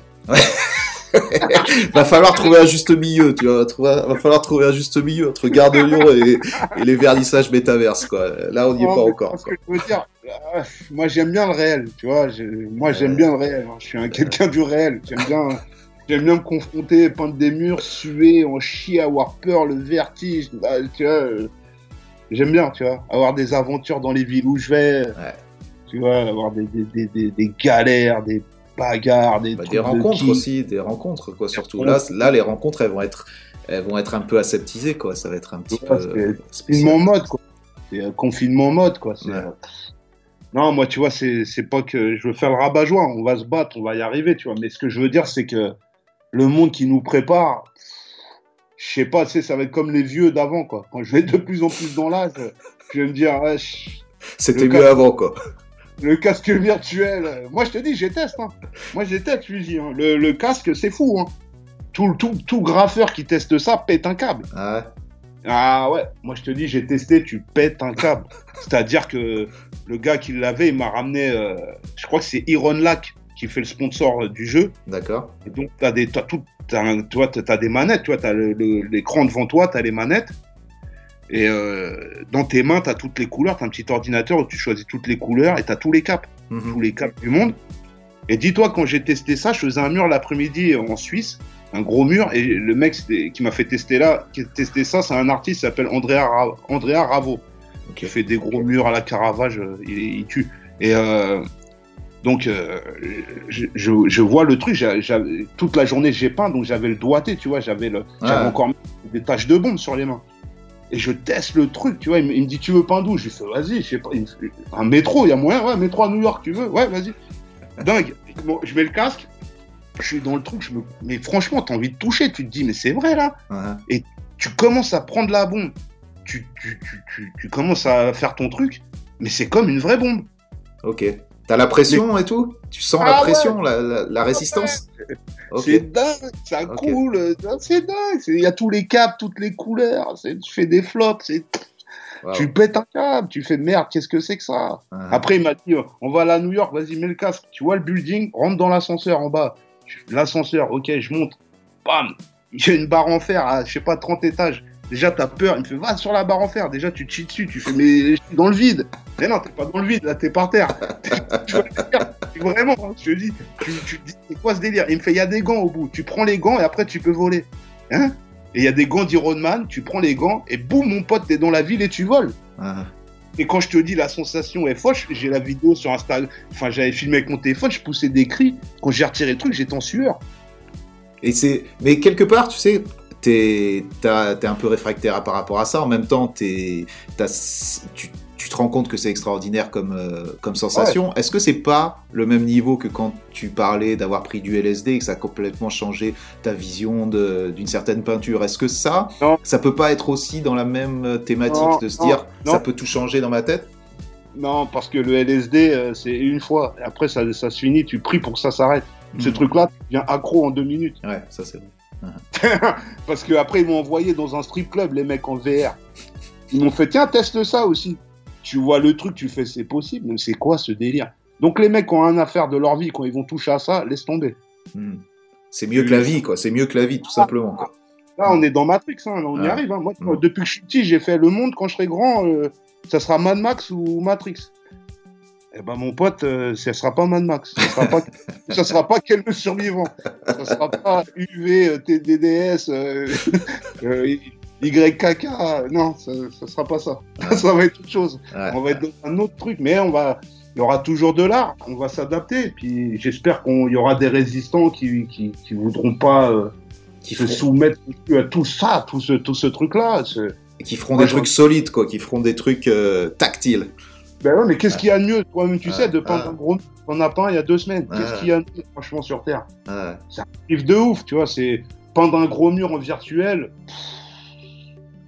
va falloir trouver un juste milieu, tu vois. trouver- va falloir trouver un juste milieu entre Gare de Lyon et, et les vernissages métaverses, quoi. Là, on n'y est pas mais encore. Ce quoi. que je veux dire, Ah, moi j'aime bien le réel, tu vois. moi j'aime bien le réel. hein. Je suis un quelqu'un du réel. J'aime bien, j'aime bien me confronter, peindre des murs, suer, en chier, avoir peur, le vertige. bah, tu vois, euh, j'aime bien, tu vois, avoir des aventures dans les villes où je vais. Tu vois, avoir des, des, des, des, des galères, des bagarres, des, Bah, des de rencontres aussi, des rencontres quoi. Surtout là, là, les rencontres, elles vont être, elles vont être un peu aseptisées quoi. Ça va être un petit Ouais, peu confinement mode, quoi. C'est euh, confinement mode, quoi. Ouais. euh, Non, moi, tu vois, c'est pas que je veux faire le rabat-joie. On va se battre, on va y arriver, tu vois. Mais ce que je veux dire, c'est que le monde qui nous prépare, je sais pas, tu sais, ça va être comme les vieux d'avant, quoi. Quand je vais de plus en plus dans l'âge, je vais me dire, C'était mieux cas- avant quoi. Le casque virtuel, moi, je te dis, j'ai teste, hein. Moi, j'ai teste, Luigi, hein. le, le casque, c'est fou, hein. Tout, tout, tout graffeur qui teste ça pète un câble. Ah ouais. Ah ouais, moi je te dis, j'ai testé, tu pètes un câble. C'est-à-dire que le gars qui l'avait, il m'a ramené, euh, je crois que c'est Iron Lack qui fait le sponsor euh, du jeu. D'accord. Et donc, tu vois, t'as- t'as des manettes, tu vois, t'as le- le- l'écran devant toi, t'as les manettes. Et euh, dans tes mains, t'as toutes les couleurs, t'as un petit ordinateur où tu choisis toutes les couleurs et t'as tous les caps, Mhm. tous les caps du monde. Et dis-toi, quand j'ai testé ça, je faisais un mur l'après-midi en Suisse, un gros mur, et le mec qui m'a fait tester là, qui a testé ça, c'est un artiste qui s'appelle Andrea, Ra- Andrea Ravo, qui Ok. fait des gros murs à la Caravage, euh, il, il tue. Et euh, donc, euh, je, je, je vois le truc, toute la journée j'ai peint, donc j'avais le doigté, tu vois, j'avais le, j'avais Ouais. encore des taches de bombe sur les mains. Et je teste le truc, tu vois, il me, dit, tu veux peindre où Je lui fais, vas-y, je sais pas, un métro, il y a moyen, ouais, métro à New York, tu veux? Ouais, vas-y. Dingue. Bon, je mets le casque, je suis dans le truc, je me... mais franchement, t'as envie de toucher, tu te dis, mais c'est vrai là Ouais. tu commences à prendre la bombe, tu, tu, tu, tu, tu commences à faire ton truc, mais c'est comme une vraie bombe. Ok. T'as la pression et tout? Tu sens Ah la ouais. pression, la, la- la résistance? C'est dingue, ça coule, c'est dingue. c'est- Il y a tous les caps, toutes les couleurs, c'est- tu fais des flops, c'est- Wow. tu pètes un câble, tu fais merde, qu'est-ce que c'est que ça? Ouais. Après, il m'a dit, on va à New York, vas-y, mets le casque. Tu vois le building, rentre dans l'ascenseur en bas. L'ascenseur, ok, je monte. Bam Il y a une barre en fer à, je sais pas, 30 étages. Déjà, t'as peur. Il me fait, va sur la barre en fer. Déjà, tu te chies dessus. Tu fais, mais je suis dans le vide. Mais non, t'es pas dans le vide, là, t'es par terre. tu vois, vraiment, hein, je te dis, tu, tu te dis, c'est quoi ce délire? Il me fait, il y a des gants au bout. Tu prends les gants et après, tu peux voler. Hein? Et il y a des gants d'Iron Man. Tu prends les gants et boum, mon pote, t'es dans la ville et tu voles. Ouais. Et quand je te dis la sensation est folle, j'ai la vidéo sur Instagram. Enfin, j'avais filmé avec mon téléphone, je poussais des cris. Quand j'ai retiré le truc, j'étais en sueur. Et c'est, mais quelque part, tu sais, t'es, t'es un peu réfractaire par rapport à ça. En même temps, t'es, t'as- tu, tu te rends compte que c'est extraordinaire comme, euh, comme sensation. Est-ce que c'est pas le même niveau que quand tu parlais d'avoir pris du LSD et que ça a complètement changé ta vision d'une certaine peinture? Est-ce que ça, Non. ça peut pas être aussi dans la même euh, thématique Non, de se non, dire ça peut tout changer dans ma tête? Non, parce que le LSD, euh, c'est une fois. Après, ça, ça se finit, tu pries pour que ça s'arrête. Ce Mhm. truc-là, tu deviens accro en deux minutes. Ouais, ça c'est vrai. Parce que après, ils m'ont envoyé dans un strip club, les mecs en VR. Ils m'ont fait, tiens, teste ça aussi. Tu vois le truc, tu fais, c'est possible. Mais c'est quoi ce délire? Donc, les mecs ont un affaire de leur vie, quand ils vont toucher à ça, laisse tomber. Hmm. C'est mieux que la vie, quoi. C'est mieux que la vie, tout simplement. Quoi. Là, on est dans Matrix, hein, là, on y Ouais. arrive. hein. Moi, Mm. depuis que je suis petit, j'ai fait le monde. Quand je serai grand, euh, ça sera Mad Max ou Matrix. Eh ben, mon pote, euh, ça sera pas Mad Max. Ça sera pas, ça sera pas quel le survivant. Ça sera pas UV, TDDS, euh, euh, YKK. Non, ça, ça sera pas ça. Ouais. Ça va être autre chose. Ouais. On va être dans un autre truc, mais on va, il y aura toujours de l'art. On va s'adapter. Puis j'espère qu'il y aura des résistants qui, qui, qui voudront pas. euh, Qui se feront, soumettre à tout ça, tout ce, tout ce truc-là. ce- qui feront Moi, des je- trucs solides, quoi. Qui feront des trucs euh, tactiles. Ben ouais, mais qu'est-ce qu'il y a de mieux Toi-même, tu sais, de peindre un gros. On a peint il y a deux semaines. Qu'est-ce qu'il y a de mieux, franchement, sur Terre? Ouais. Rive de ouf, tu vois, c'est peindre un gros mur en virtuel.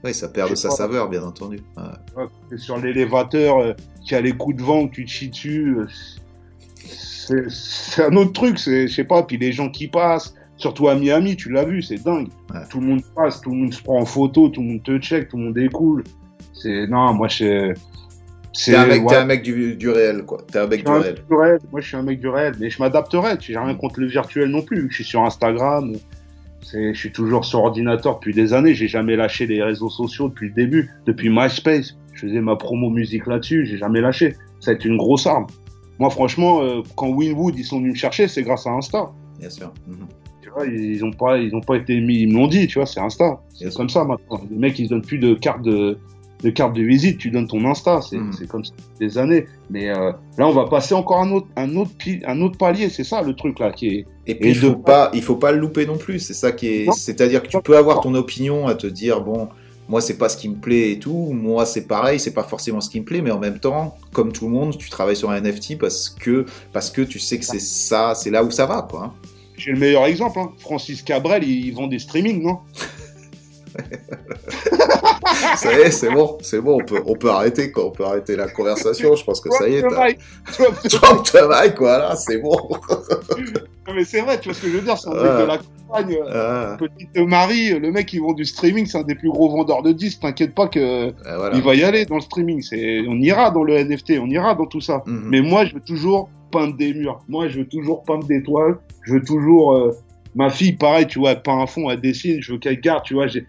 Oui, ça perd de sa pas. saveur, bien entendu. Ouais. Sur l'élévateur, euh, qui a les coups de vent, tu te chies dessus. euh, c'est un autre truc, c'est, je sais pas. Puis les gens qui passent, surtout à Miami, tu l'as vu, c'est dingue. Ouais. Tout le monde passe, tout le monde se prend en photo, tout le monde te check, tout le monde est cool. C'est non, moi je. C'est T'es un mec, ouais. t'es un mec du, du réel, quoi. T'es un mec du un réel. mec du réel. Moi, je suis un mec du réel, mais je m'adapterai. J'ai rien contre le virtuel non plus. Je suis sur Instagram. Je suis toujours sur ordinateur depuis des années. J'ai jamais lâché les réseaux sociaux depuis le début, depuis MySpace. Je faisais ma promo musique là-dessus. J'ai jamais lâché. ça va être une grosse arme. Moi, franchement, euh, quand Winwood, ils sont venus me chercher, c'est grâce à Insta. Bien sûr. Mhm. Tu vois, ils ont pas, ils ont pas été mis, ils me l'ont dit, tu vois, c'est Insta. C'est comme ça maintenant. Les mecs, ils se donnent plus de carte de, de carte de visite, tu donnes ton Insta, c'est c'est comme ça des années. Mais euh, là, on va passer encore un autre, un autre, un autre palier, c'est ça le truc là qui est. Et puis Et il faut de- pas, il faut pas le louper non plus. C'est ça qui est, c'est-à-dire que tu peux avoir ton opinion à te dire bon, moi c'est pas ce qui me plaît et tout. Moi c'est pareil, c'est pas forcément ce qui me plaît, mais en même temps, comme tout le monde, tu travailles sur un NFT parce que parce que tu sais que c'est ça, c'est là où ça va quoi. hein. J'ai le meilleur exemple, hein. Francis Cabrel, il vend des streamings, non? ça y est, c'est bon, c'est bon, on peut, on peut arrêter quoi, on peut arrêter la conversation. Je pense que ça y est, Drop the mic. Voilà, c'est bon. Non, mais c'est vrai, tu vois ce que je veux dire, c'est un mec Ouais. de la campagne. euh, Ah, Petite Marie, le mec qui vend du streaming, c'est un des plus gros vendeurs de disques. T'inquiète pas que ah, voilà. il va y aller dans le streaming. C'est, on ira dans le NFT, on ira dans tout ça. Mhm. Mais moi, je veux toujours peindre des murs. Moi, je veux toujours peindre des toiles. Je veux toujours. euh, Ma fille, pareil, tu vois, elle peint un fond, elle dessine. Je veux qu'elle garde, tu vois. J'ai...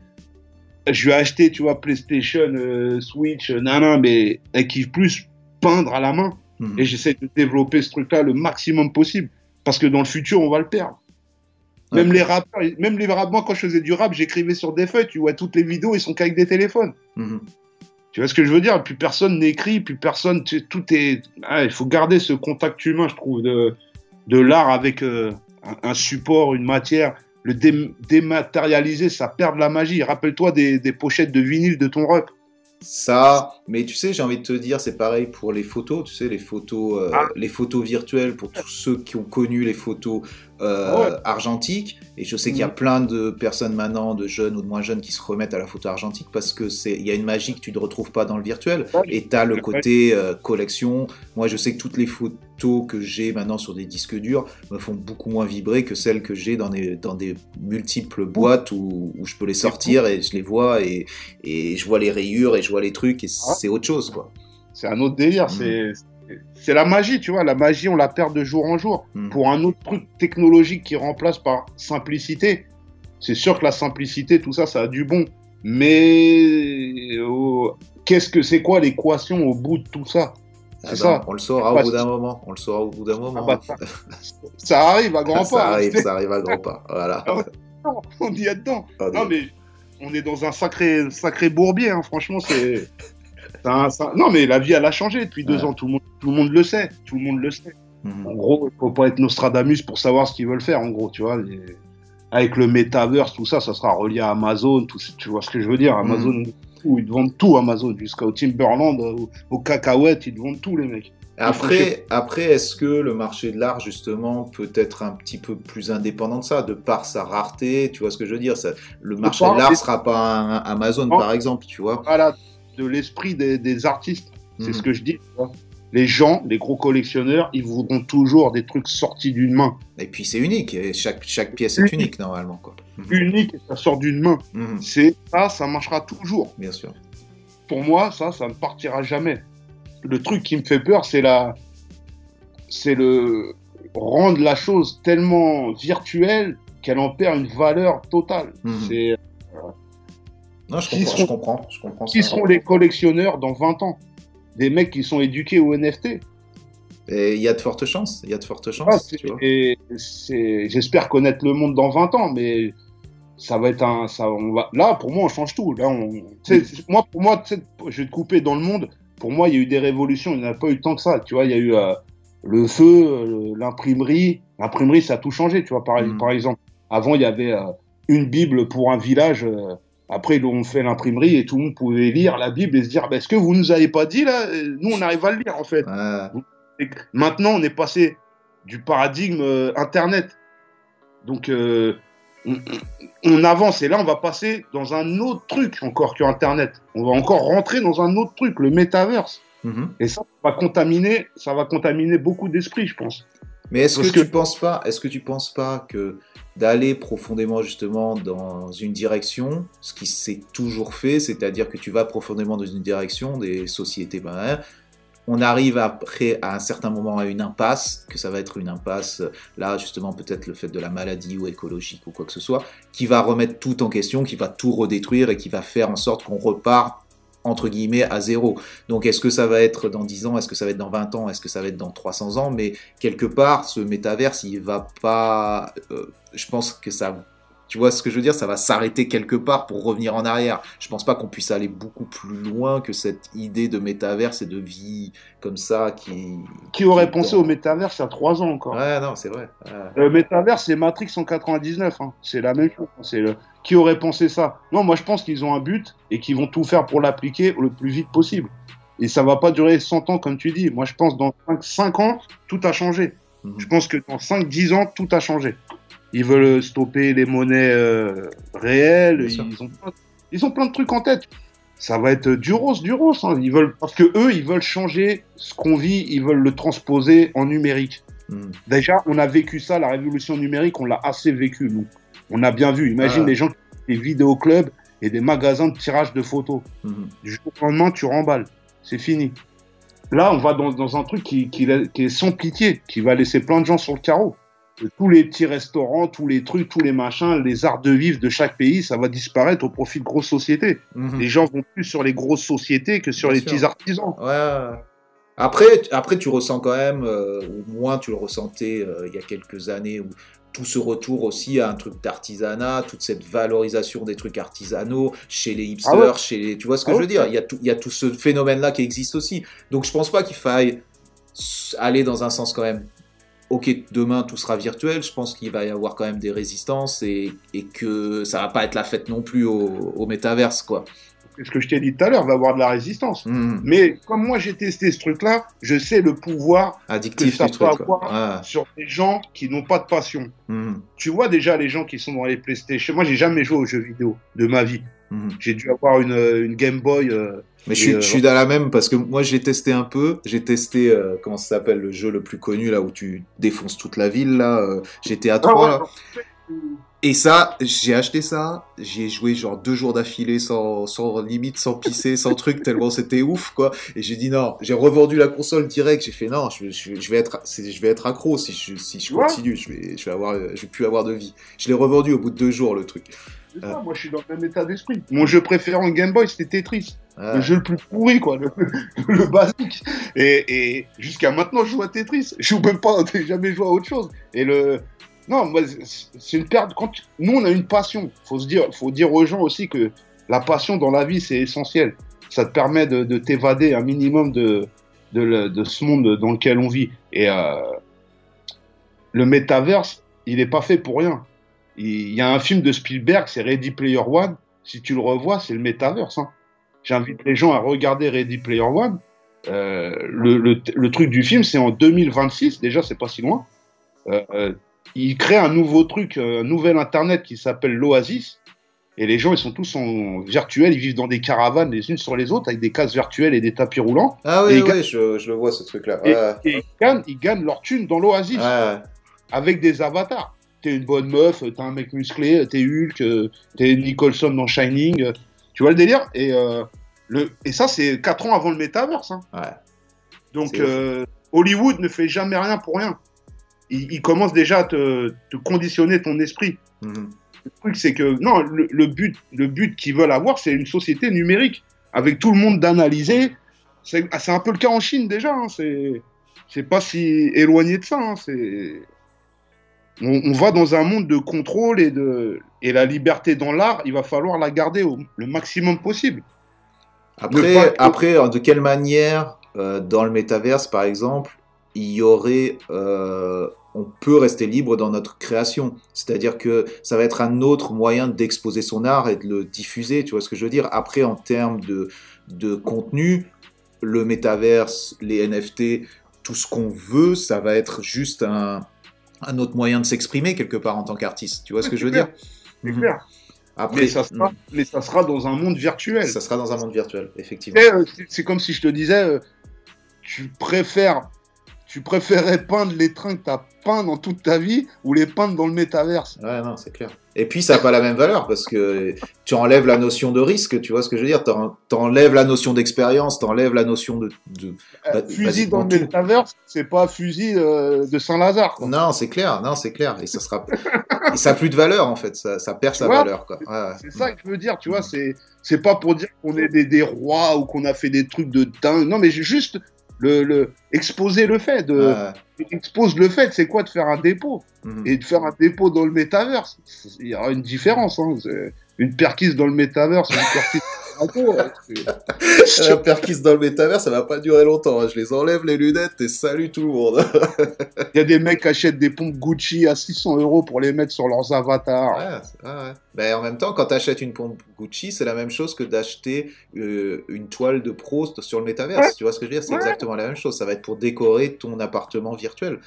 Je lui ai acheté, tu vois, PlayStation, euh, Switch, euh, nanan, mais elle kiffe plus peindre à la main. Mhm. Et j'essaie de développer ce truc-là le maximum possible. Parce que dans le futur, on va le perdre. Même les rappeurs, même les rappeurs, moi, quand je faisais du rap, j'écrivais sur des feuilles. Tu vois, toutes les vidéos, ils sont qu'avec des téléphones. Mhm. Tu vois ce que je veux dire? Plus personne n'écrit, plus personne. tout est. Ah, il faut garder ce contact humain, je trouve, de, de l'art avec euh, un, un support, une matière. Le dé- dématérialiser, ça perd de la magie. Rappelle-toi des, des pochettes de vinyle de ton rep. Ça, mais tu sais, j'ai envie de te dire, c'est pareil pour les photos, tu sais, les photos, euh, Ah. les photos virtuelles pour tous ceux qui ont connu les photos euh, ouais. argentiques. Et je sais qu'il y a Mhm. plein de personnes maintenant, de jeunes ou de moins jeunes, qui se remettent à la photo argentique parce que c'est, il y a une magie que tu ne retrouves pas dans le virtuel. Ouais. Et tu as le côté euh, collection. Moi, je sais que toutes les photos que j'ai maintenant sur des disques durs me font beaucoup moins vibrer que celles que j'ai dans des, dans des multiples boîtes où, où je peux les sortir et je les vois et, et je vois les rayures et je vois les trucs et c'est autre chose, quoi. C'est un autre délire. Mhm. C'est, la magie, tu vois. La magie, on la perd de jour en jour. Mhm. Pour un autre truc technologique qui remplace par simplicité, c'est sûr que la simplicité, tout ça, ça a du bon. Mais euh, qu'est-ce que c'est quoi l'équation au bout de tout ça? Ah ben, ça. On le saura au bout d'un moment. On le saura au bout d'un moment. Ah bah, ça, ça arrive à grands ça pas. hein. arrive, ça arrive à grands pas. Voilà. Ah. On y est dedans. Ah, Non, mais on est dans un sacré, sacré bourbier, hein. franchement, c'est. un- Non, mais la vie, elle a changé depuis deux Ouais. ans, tout le, monde, tout le monde le sait, tout le monde le sait. mhm. En gros, il faut pas être Nostradamus pour savoir ce qu'ils veulent faire, en gros, tu vois. les- Avec le metaverse, tout ça, ça sera relié à Amazon, tout... tu vois ce que je veux dire. Amazon, tout, ils te vendent tout, Amazon, jusqu'au Timberland, au, au cacahuètes, ils te vendent tout, les mecs. Après, après est-ce que le marché de l'art, justement, peut être un petit peu plus indépendant de ça, de par sa rareté Tu vois ce que je veux dire ça, Le marché de l'art mais- sera pas un Amazon, par exemple, tu vois Voilà, de l'esprit des, des artistes. C'est Mhm. ce que je dis. tu vois. Les gens, les gros collectionneurs, ils voudront toujours des trucs sortis d'une main. Et puis c'est unique, et chaque, chaque pièce est Unique. unique, normalement. Quoi. Mhm. Unique, et ça sort d'une main. Mhm. C'est ça, ça marchera toujours. Bien sûr. Pour moi, ça, ça ne partira jamais. Le truc qui me fait peur, c'est la, c'est le rendre la chose tellement virtuelle qu'elle en perd une valeur totale. Mhm. C'est Non, je Qui comprends, seront- je comprends, je comprends qui ça. seront les collectionneurs dans 20 ans? Des mecs qui sont éduqués au NFT. Et il y a de fortes chances, il y a de fortes Ah, chances, c'est- tu vois. et j'espère connaître le monde dans 20 ans, mais ça va être un, ça, on va, là, pour moi, on change tout. Là, on, moi, pour moi, je vais te couper dans le monde. Pour moi, il y a eu des révolutions. Il n'y en a pas eu tant que ça. Tu vois, il y a eu euh, le feu, euh, l'imprimerie. L'imprimerie, ça a tout changé. Tu vois, par, Mhm. par exemple, avant, il y avait euh, une Bible pour un village. euh, après, ont fait l'imprimerie et tout le monde pouvait lire la Bible et se dire, bah, est-ce que vous nous avez pas dit là Nous, on arrive à le lire en fait. Ouais. Maintenant, on est passé du paradigme Internet. Donc, euh, on, avance et là, on va passer dans un autre truc encore que Internet. On va encore rentrer dans un autre truc, le métaverse. Mhm. Et ça va contaminer, ça va contaminer beaucoup d'esprits, je pense. Mais est-ce que, tu penses pas, est-ce que tu penses pas que d'aller profondément justement dans une direction, ce qui s'est toujours fait, c'est-à-dire que tu vas profondément dans une direction des sociétés, ben, hein, on arrive après à un certain moment à une impasse, que ça va être une impasse, euh, là justement peut-être le fait de la maladie ou écologique ou quoi que ce soit, qui va remettre tout en question, qui va tout redétruire et qui va faire en sorte qu'on repart entre guillemets à zéro. Donc est-ce que ça va être dans 10 ans, est-ce que ça va être dans 20 ans, est-ce que ça va être dans 300 ans, mais quelque part ce métaverse il va pas, euh, je pense que ça tu vois ce que je veux dire? Ça va s'arrêter quelque part pour revenir en arrière. Je pense pas qu'on puisse aller beaucoup plus loin que cette idée de métaverse et de vie comme ça qui. Qui aurait pensé au métaverse il y a trois ans encore? Ouais, non, c'est vrai. Ouais. Le métaverse, c'est Matrix en 99. hein. C'est la même chose. C'est le... Qui aurait pensé ça? Non, moi je pense qu'ils ont un but et qu'ils vont tout faire pour l'appliquer le plus vite possible. Et ça va pas durer 100 ans comme tu dis. Moi je pense dans 5, 5 ans, tout a changé. Mhm. Je pense que dans 5-10 ans, tout a changé. Ils veulent stopper les monnaies euh, réelles. Ils ont, plein, ils ont plein de trucs en tête. Ça va être duros, duros. hein. Ils veulent parce que eux, ils veulent changer ce qu'on vit. Ils veulent le transposer en numérique. Mhm. Déjà, on a vécu ça, la révolution numérique, on l'a assez vécu, nous. On a bien vu. Imagine Ah. les gens qui ont des vidéoclubs et des magasins de tirage de photos. Mhm. Du jour au lendemain, tu remballes. C'est fini. Là, on va dans, dans un truc qui, qui, qui est sans pitié, qui va laisser plein de gens sur le carreau. Tous les petits restaurants, tous les trucs, tous les machins, les arts de vivre de chaque pays, ça va disparaître au profit de grosses sociétés. Mhm. Les gens vont plus sur les grosses sociétés que sur Bien les sûr. petits artisans. Ouais. Après, après, tu ressens quand même, euh, ou moins tu le ressentais euh, il y a quelques années, où tout ce retour aussi à un truc d'artisanat, toute cette valorisation des trucs artisanaux chez les hipsters, Ah ouais. chez les, tu vois ce que Ah je ouais. veux dire? Il y, a tout, il y a tout ce phénomène-là qui existe aussi. Donc je pense pas qu'il faille aller dans un sens quand même. Ok, demain tout sera virtuel. Je pense qu'il va y avoir quand même des résistances et, et que ça va pas être la fête non plus au, au métaverse, quoi. Ce que je t'ai dit tout à l'heure, va y avoir de la résistance. Mhm. Mais comme moi j'ai testé ce truc-là, je sais le pouvoir Addictif que ça truc. peut avoir Ouais. sur des gens qui n'ont pas de passion. Mhm. Tu vois déjà les gens qui sont dans les PlayStation. Moi j'ai jamais joué aux jeux vidéo de ma vie. Mhm. J'ai dû avoir une, une Game Boy. euh, Mais je euh, je suis dans la même parce que moi j'ai testé un peu. J'ai testé euh, comment ça s'appelle le jeu le plus connu là où tu défonces toute la ville là. euh, GTA Ah 3 ouais, là. Et ça, j'ai acheté ça. J'y ai joué genre deux jours d'affilée sans, sans limite, sans pisser, sans truc tellement c'était ouf quoi. Et j'ai dit non. J'ai revendu la console direct. J'ai fait non. Je, je, je vais être, je vais être accro si je, si je continue. Je vais, je vais avoir, je vais plus avoir de vie. Je l'ai revendu au bout de deux jours le truc. C'est ça, moi je suis dans le même état d'esprit. Mon jeu préféré en Game Boy c'était Tetris. Le jeu le plus pourri quoi, le, le basique. Et, et jusqu'à maintenant je joue à Tetris. Je joue même pas, j'ai jamais joué à autre chose. Et le non, moi c'est- une perte. Quand tu- nous on a une passion. Faut se dire, faut dire aux gens aussi que la passion dans la vie c'est essentiel. Ça te permet de, de t'évader un minimum de de, le- de ce monde dans lequel on vit. Et euh, le métaverse, il est pas fait pour rien. Il y a un film de Spielberg, c'est Ready Player One. Si tu le revois, c'est le métaverse. Hein. J'invite les gens à regarder Ready Player One. Euh, le, le- le truc du film, c'est en 2026, déjà, c'est pas si loin. Euh, euh, il crée un nouveau truc, un nouvel Internet qui s'appelle l'Oasis. Et les gens, ils sont tous en virtuel, ils vivent dans des caravanes les unes sur les autres, avec des cases virtuelles et des tapis roulants. Ah oui, oui, gagnent- je, je le vois ce truc là. Et, Ouais. et ils, gagnent, ils gagnent leur thune dans l'Oasis Ouais. avec des avatars. T'es une bonne meuf, t'es un mec musclé, t'es Hulk, t'es Nicholson dans Shining. Tu vois le délire et, euh, le, et ça, c'est 4 ans avant le métaverse. hein. Ouais. Donc, euh, Hollywood ne fait jamais rien pour rien. Il, il commence déjà à te, te conditionner ton esprit. Mhm. Le truc, c'est que non, le, le but, le but qu'ils veulent avoir, c'est une société numérique avec tout le monde d'analyser. C'est ah, c'est un peu le cas en Chine déjà. hein, c'est c'est pas si éloigné de ça. hein, c'est on, on va dans un monde de contrôle et de et la liberté dans l'art, il va falloir la garder au le maximum possible. Après, pas- après, euh, de quelle manière, euh, dans le métaverse, par exemple, il y aurait, euh, on peut rester libre dans notre création. C'est-à-dire que ça va être un autre moyen d'exposer son art et de le diffuser. Tu vois ce que je veux dire? Après, en termes de, de contenu, le métaverse, les NFT, tout ce qu'on veut, ça va être juste un, un autre moyen de s'exprimer quelque part en tant qu'artiste. Tu vois ce que Ouais, je veux dire? C'est Mhm. clair. Après, Mais ça, sera, mm, mais ça sera dans un monde virtuel. ça sera dans un monde virtuel, effectivement. Euh, c'est- c'est comme si je te disais, euh, tu préfères tu préférais peindre les trains que tu as peints dans toute ta vie ou les peindre dans le métaverse Ouais, non, c'est clair. Et puis, ça n'a pas la même valeur parce que tu enlèves la notion de risque, tu vois ce que je veux dire Tu enlèves la notion d'expérience, tu enlèves la notion de. de euh, fusil dans le métaverse, c'est pas fusil euh, de Saint-Lazare. Non, c'est clair, non, c'est clair. Et ça sera. et ça n'a plus de valeur en fait, ça, ça perd sa valeur. Quoi. C'est ça que je veux dire, tu vois, c'est c'est pas pour dire qu'on est des, des rois ou qu'on a fait des trucs de dingue. Non, mais juste le, le, exposer le fait de expose le fait c'est quoi de faire un dépôt mhm. et de faire un dépôt dans le métaverse il y aura une différence hein. une perquise dans le métaverse une perquise la perquise dans le métavers, ça va pas durer longtemps. Hein. Je les enlève les lunettes et salut tout le monde. Il y a des mecs qui achètent des pompes Gucci à 600 euros pour les mettre sur leurs avatars. Ouais, ouais. Ben, en même temps, quand tu achètes une pompe Gucci, c'est la même chose que d'acheter euh, une toile de Proust sur le métavers. Tu vois ce que je veux dire? C'est exactement la même chose. Ça va être pour décorer ton appartement virtuel.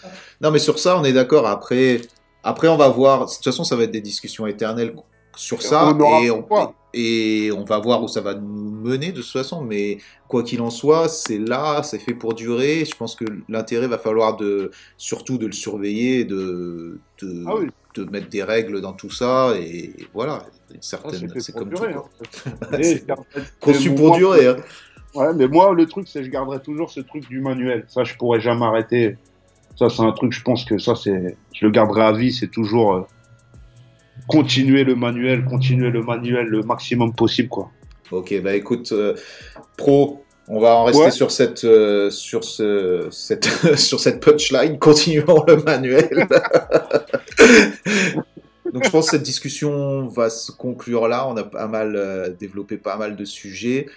Non, mais sur ça, on est d'accord. Après, après, on va voir. De toute façon, ça va être des discussions éternelles sur ça et on, et on va voir où ça va nous mener de toute façon. Mais quoi qu'il en soit, c'est là, c'est fait pour durer. Je pense que l'intérêt va falloir de surtout de le surveiller, de de, ah de mettre des règles dans tout ça et voilà. Une certaine, c'est comme durer, tout. Hein. Conçu pour durer. Hein. Ouais, mais moi le truc c'est je garderai toujours ce truc du manuel. Ça je pourrais jamais arrêter. Ça c'est un truc je pense que ça c'est je le garderai à vie. C'est toujours euh, continuer le manuel, continuer le manuel le maximum possible, quoi. Ok, bah écoute, euh, pro, on va en rester sur cette, euh, sur ce, cette, sur cette punchline. Continuons le manuel. Donc je pense que cette discussion va se conclure là. On a pas mal euh, développé pas mal de sujets.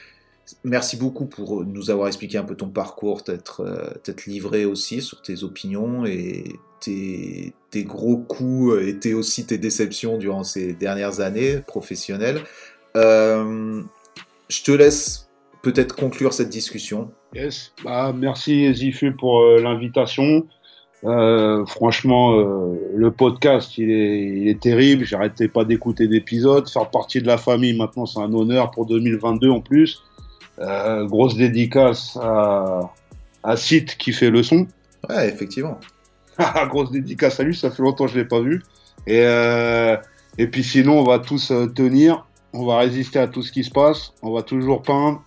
Merci beaucoup pour nous avoir expliqué un peu ton parcours, t'être livré aussi sur tes opinions et tes, gros coups étaient aussi tes déceptions durant ces dernières années professionnelles. Euh, je te laisse peut-être conclure cette discussion. Yes, bah, merci Zifu pour euh, l'invitation. Euh, franchement, le podcast, il est, il est terrible. J'arrêtais pas d'écouter d'épisodes. Faire partie de la famille, maintenant, c'est un honneur pour 2022 en plus. Grosse dédicace à, à Site qui fait le son. Ouais, effectivement. Grosse dédicace à lui, ça fait longtemps que je l'ai pas vu. Et, euh, et puis sinon, on va tous euh, tenir, on va résister à tout ce qui se passe, on va toujours peindre.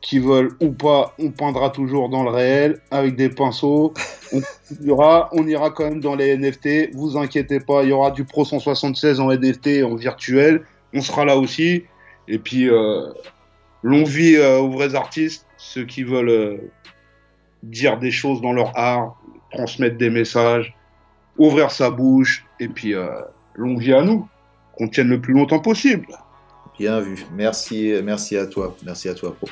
Qui veulent ou pas, on peindra toujours dans le réel avec des pinceaux. On ira, on ira quand même dans les NFT. Vous inquiétez pas, il y aura du Pro 176 en NFT, en virtuel. On sera là aussi. Et puis, euh, longue vie euh, aux vrais artistes, ceux qui veulent euh, dire des choses dans leur art, transmettre des messages, ouvrir sa bouche, et puis euh, longue vie à nous, qu'on tienne le plus longtemps possible. Bien vu. Merci, merci à toi. Merci à toi, Pro.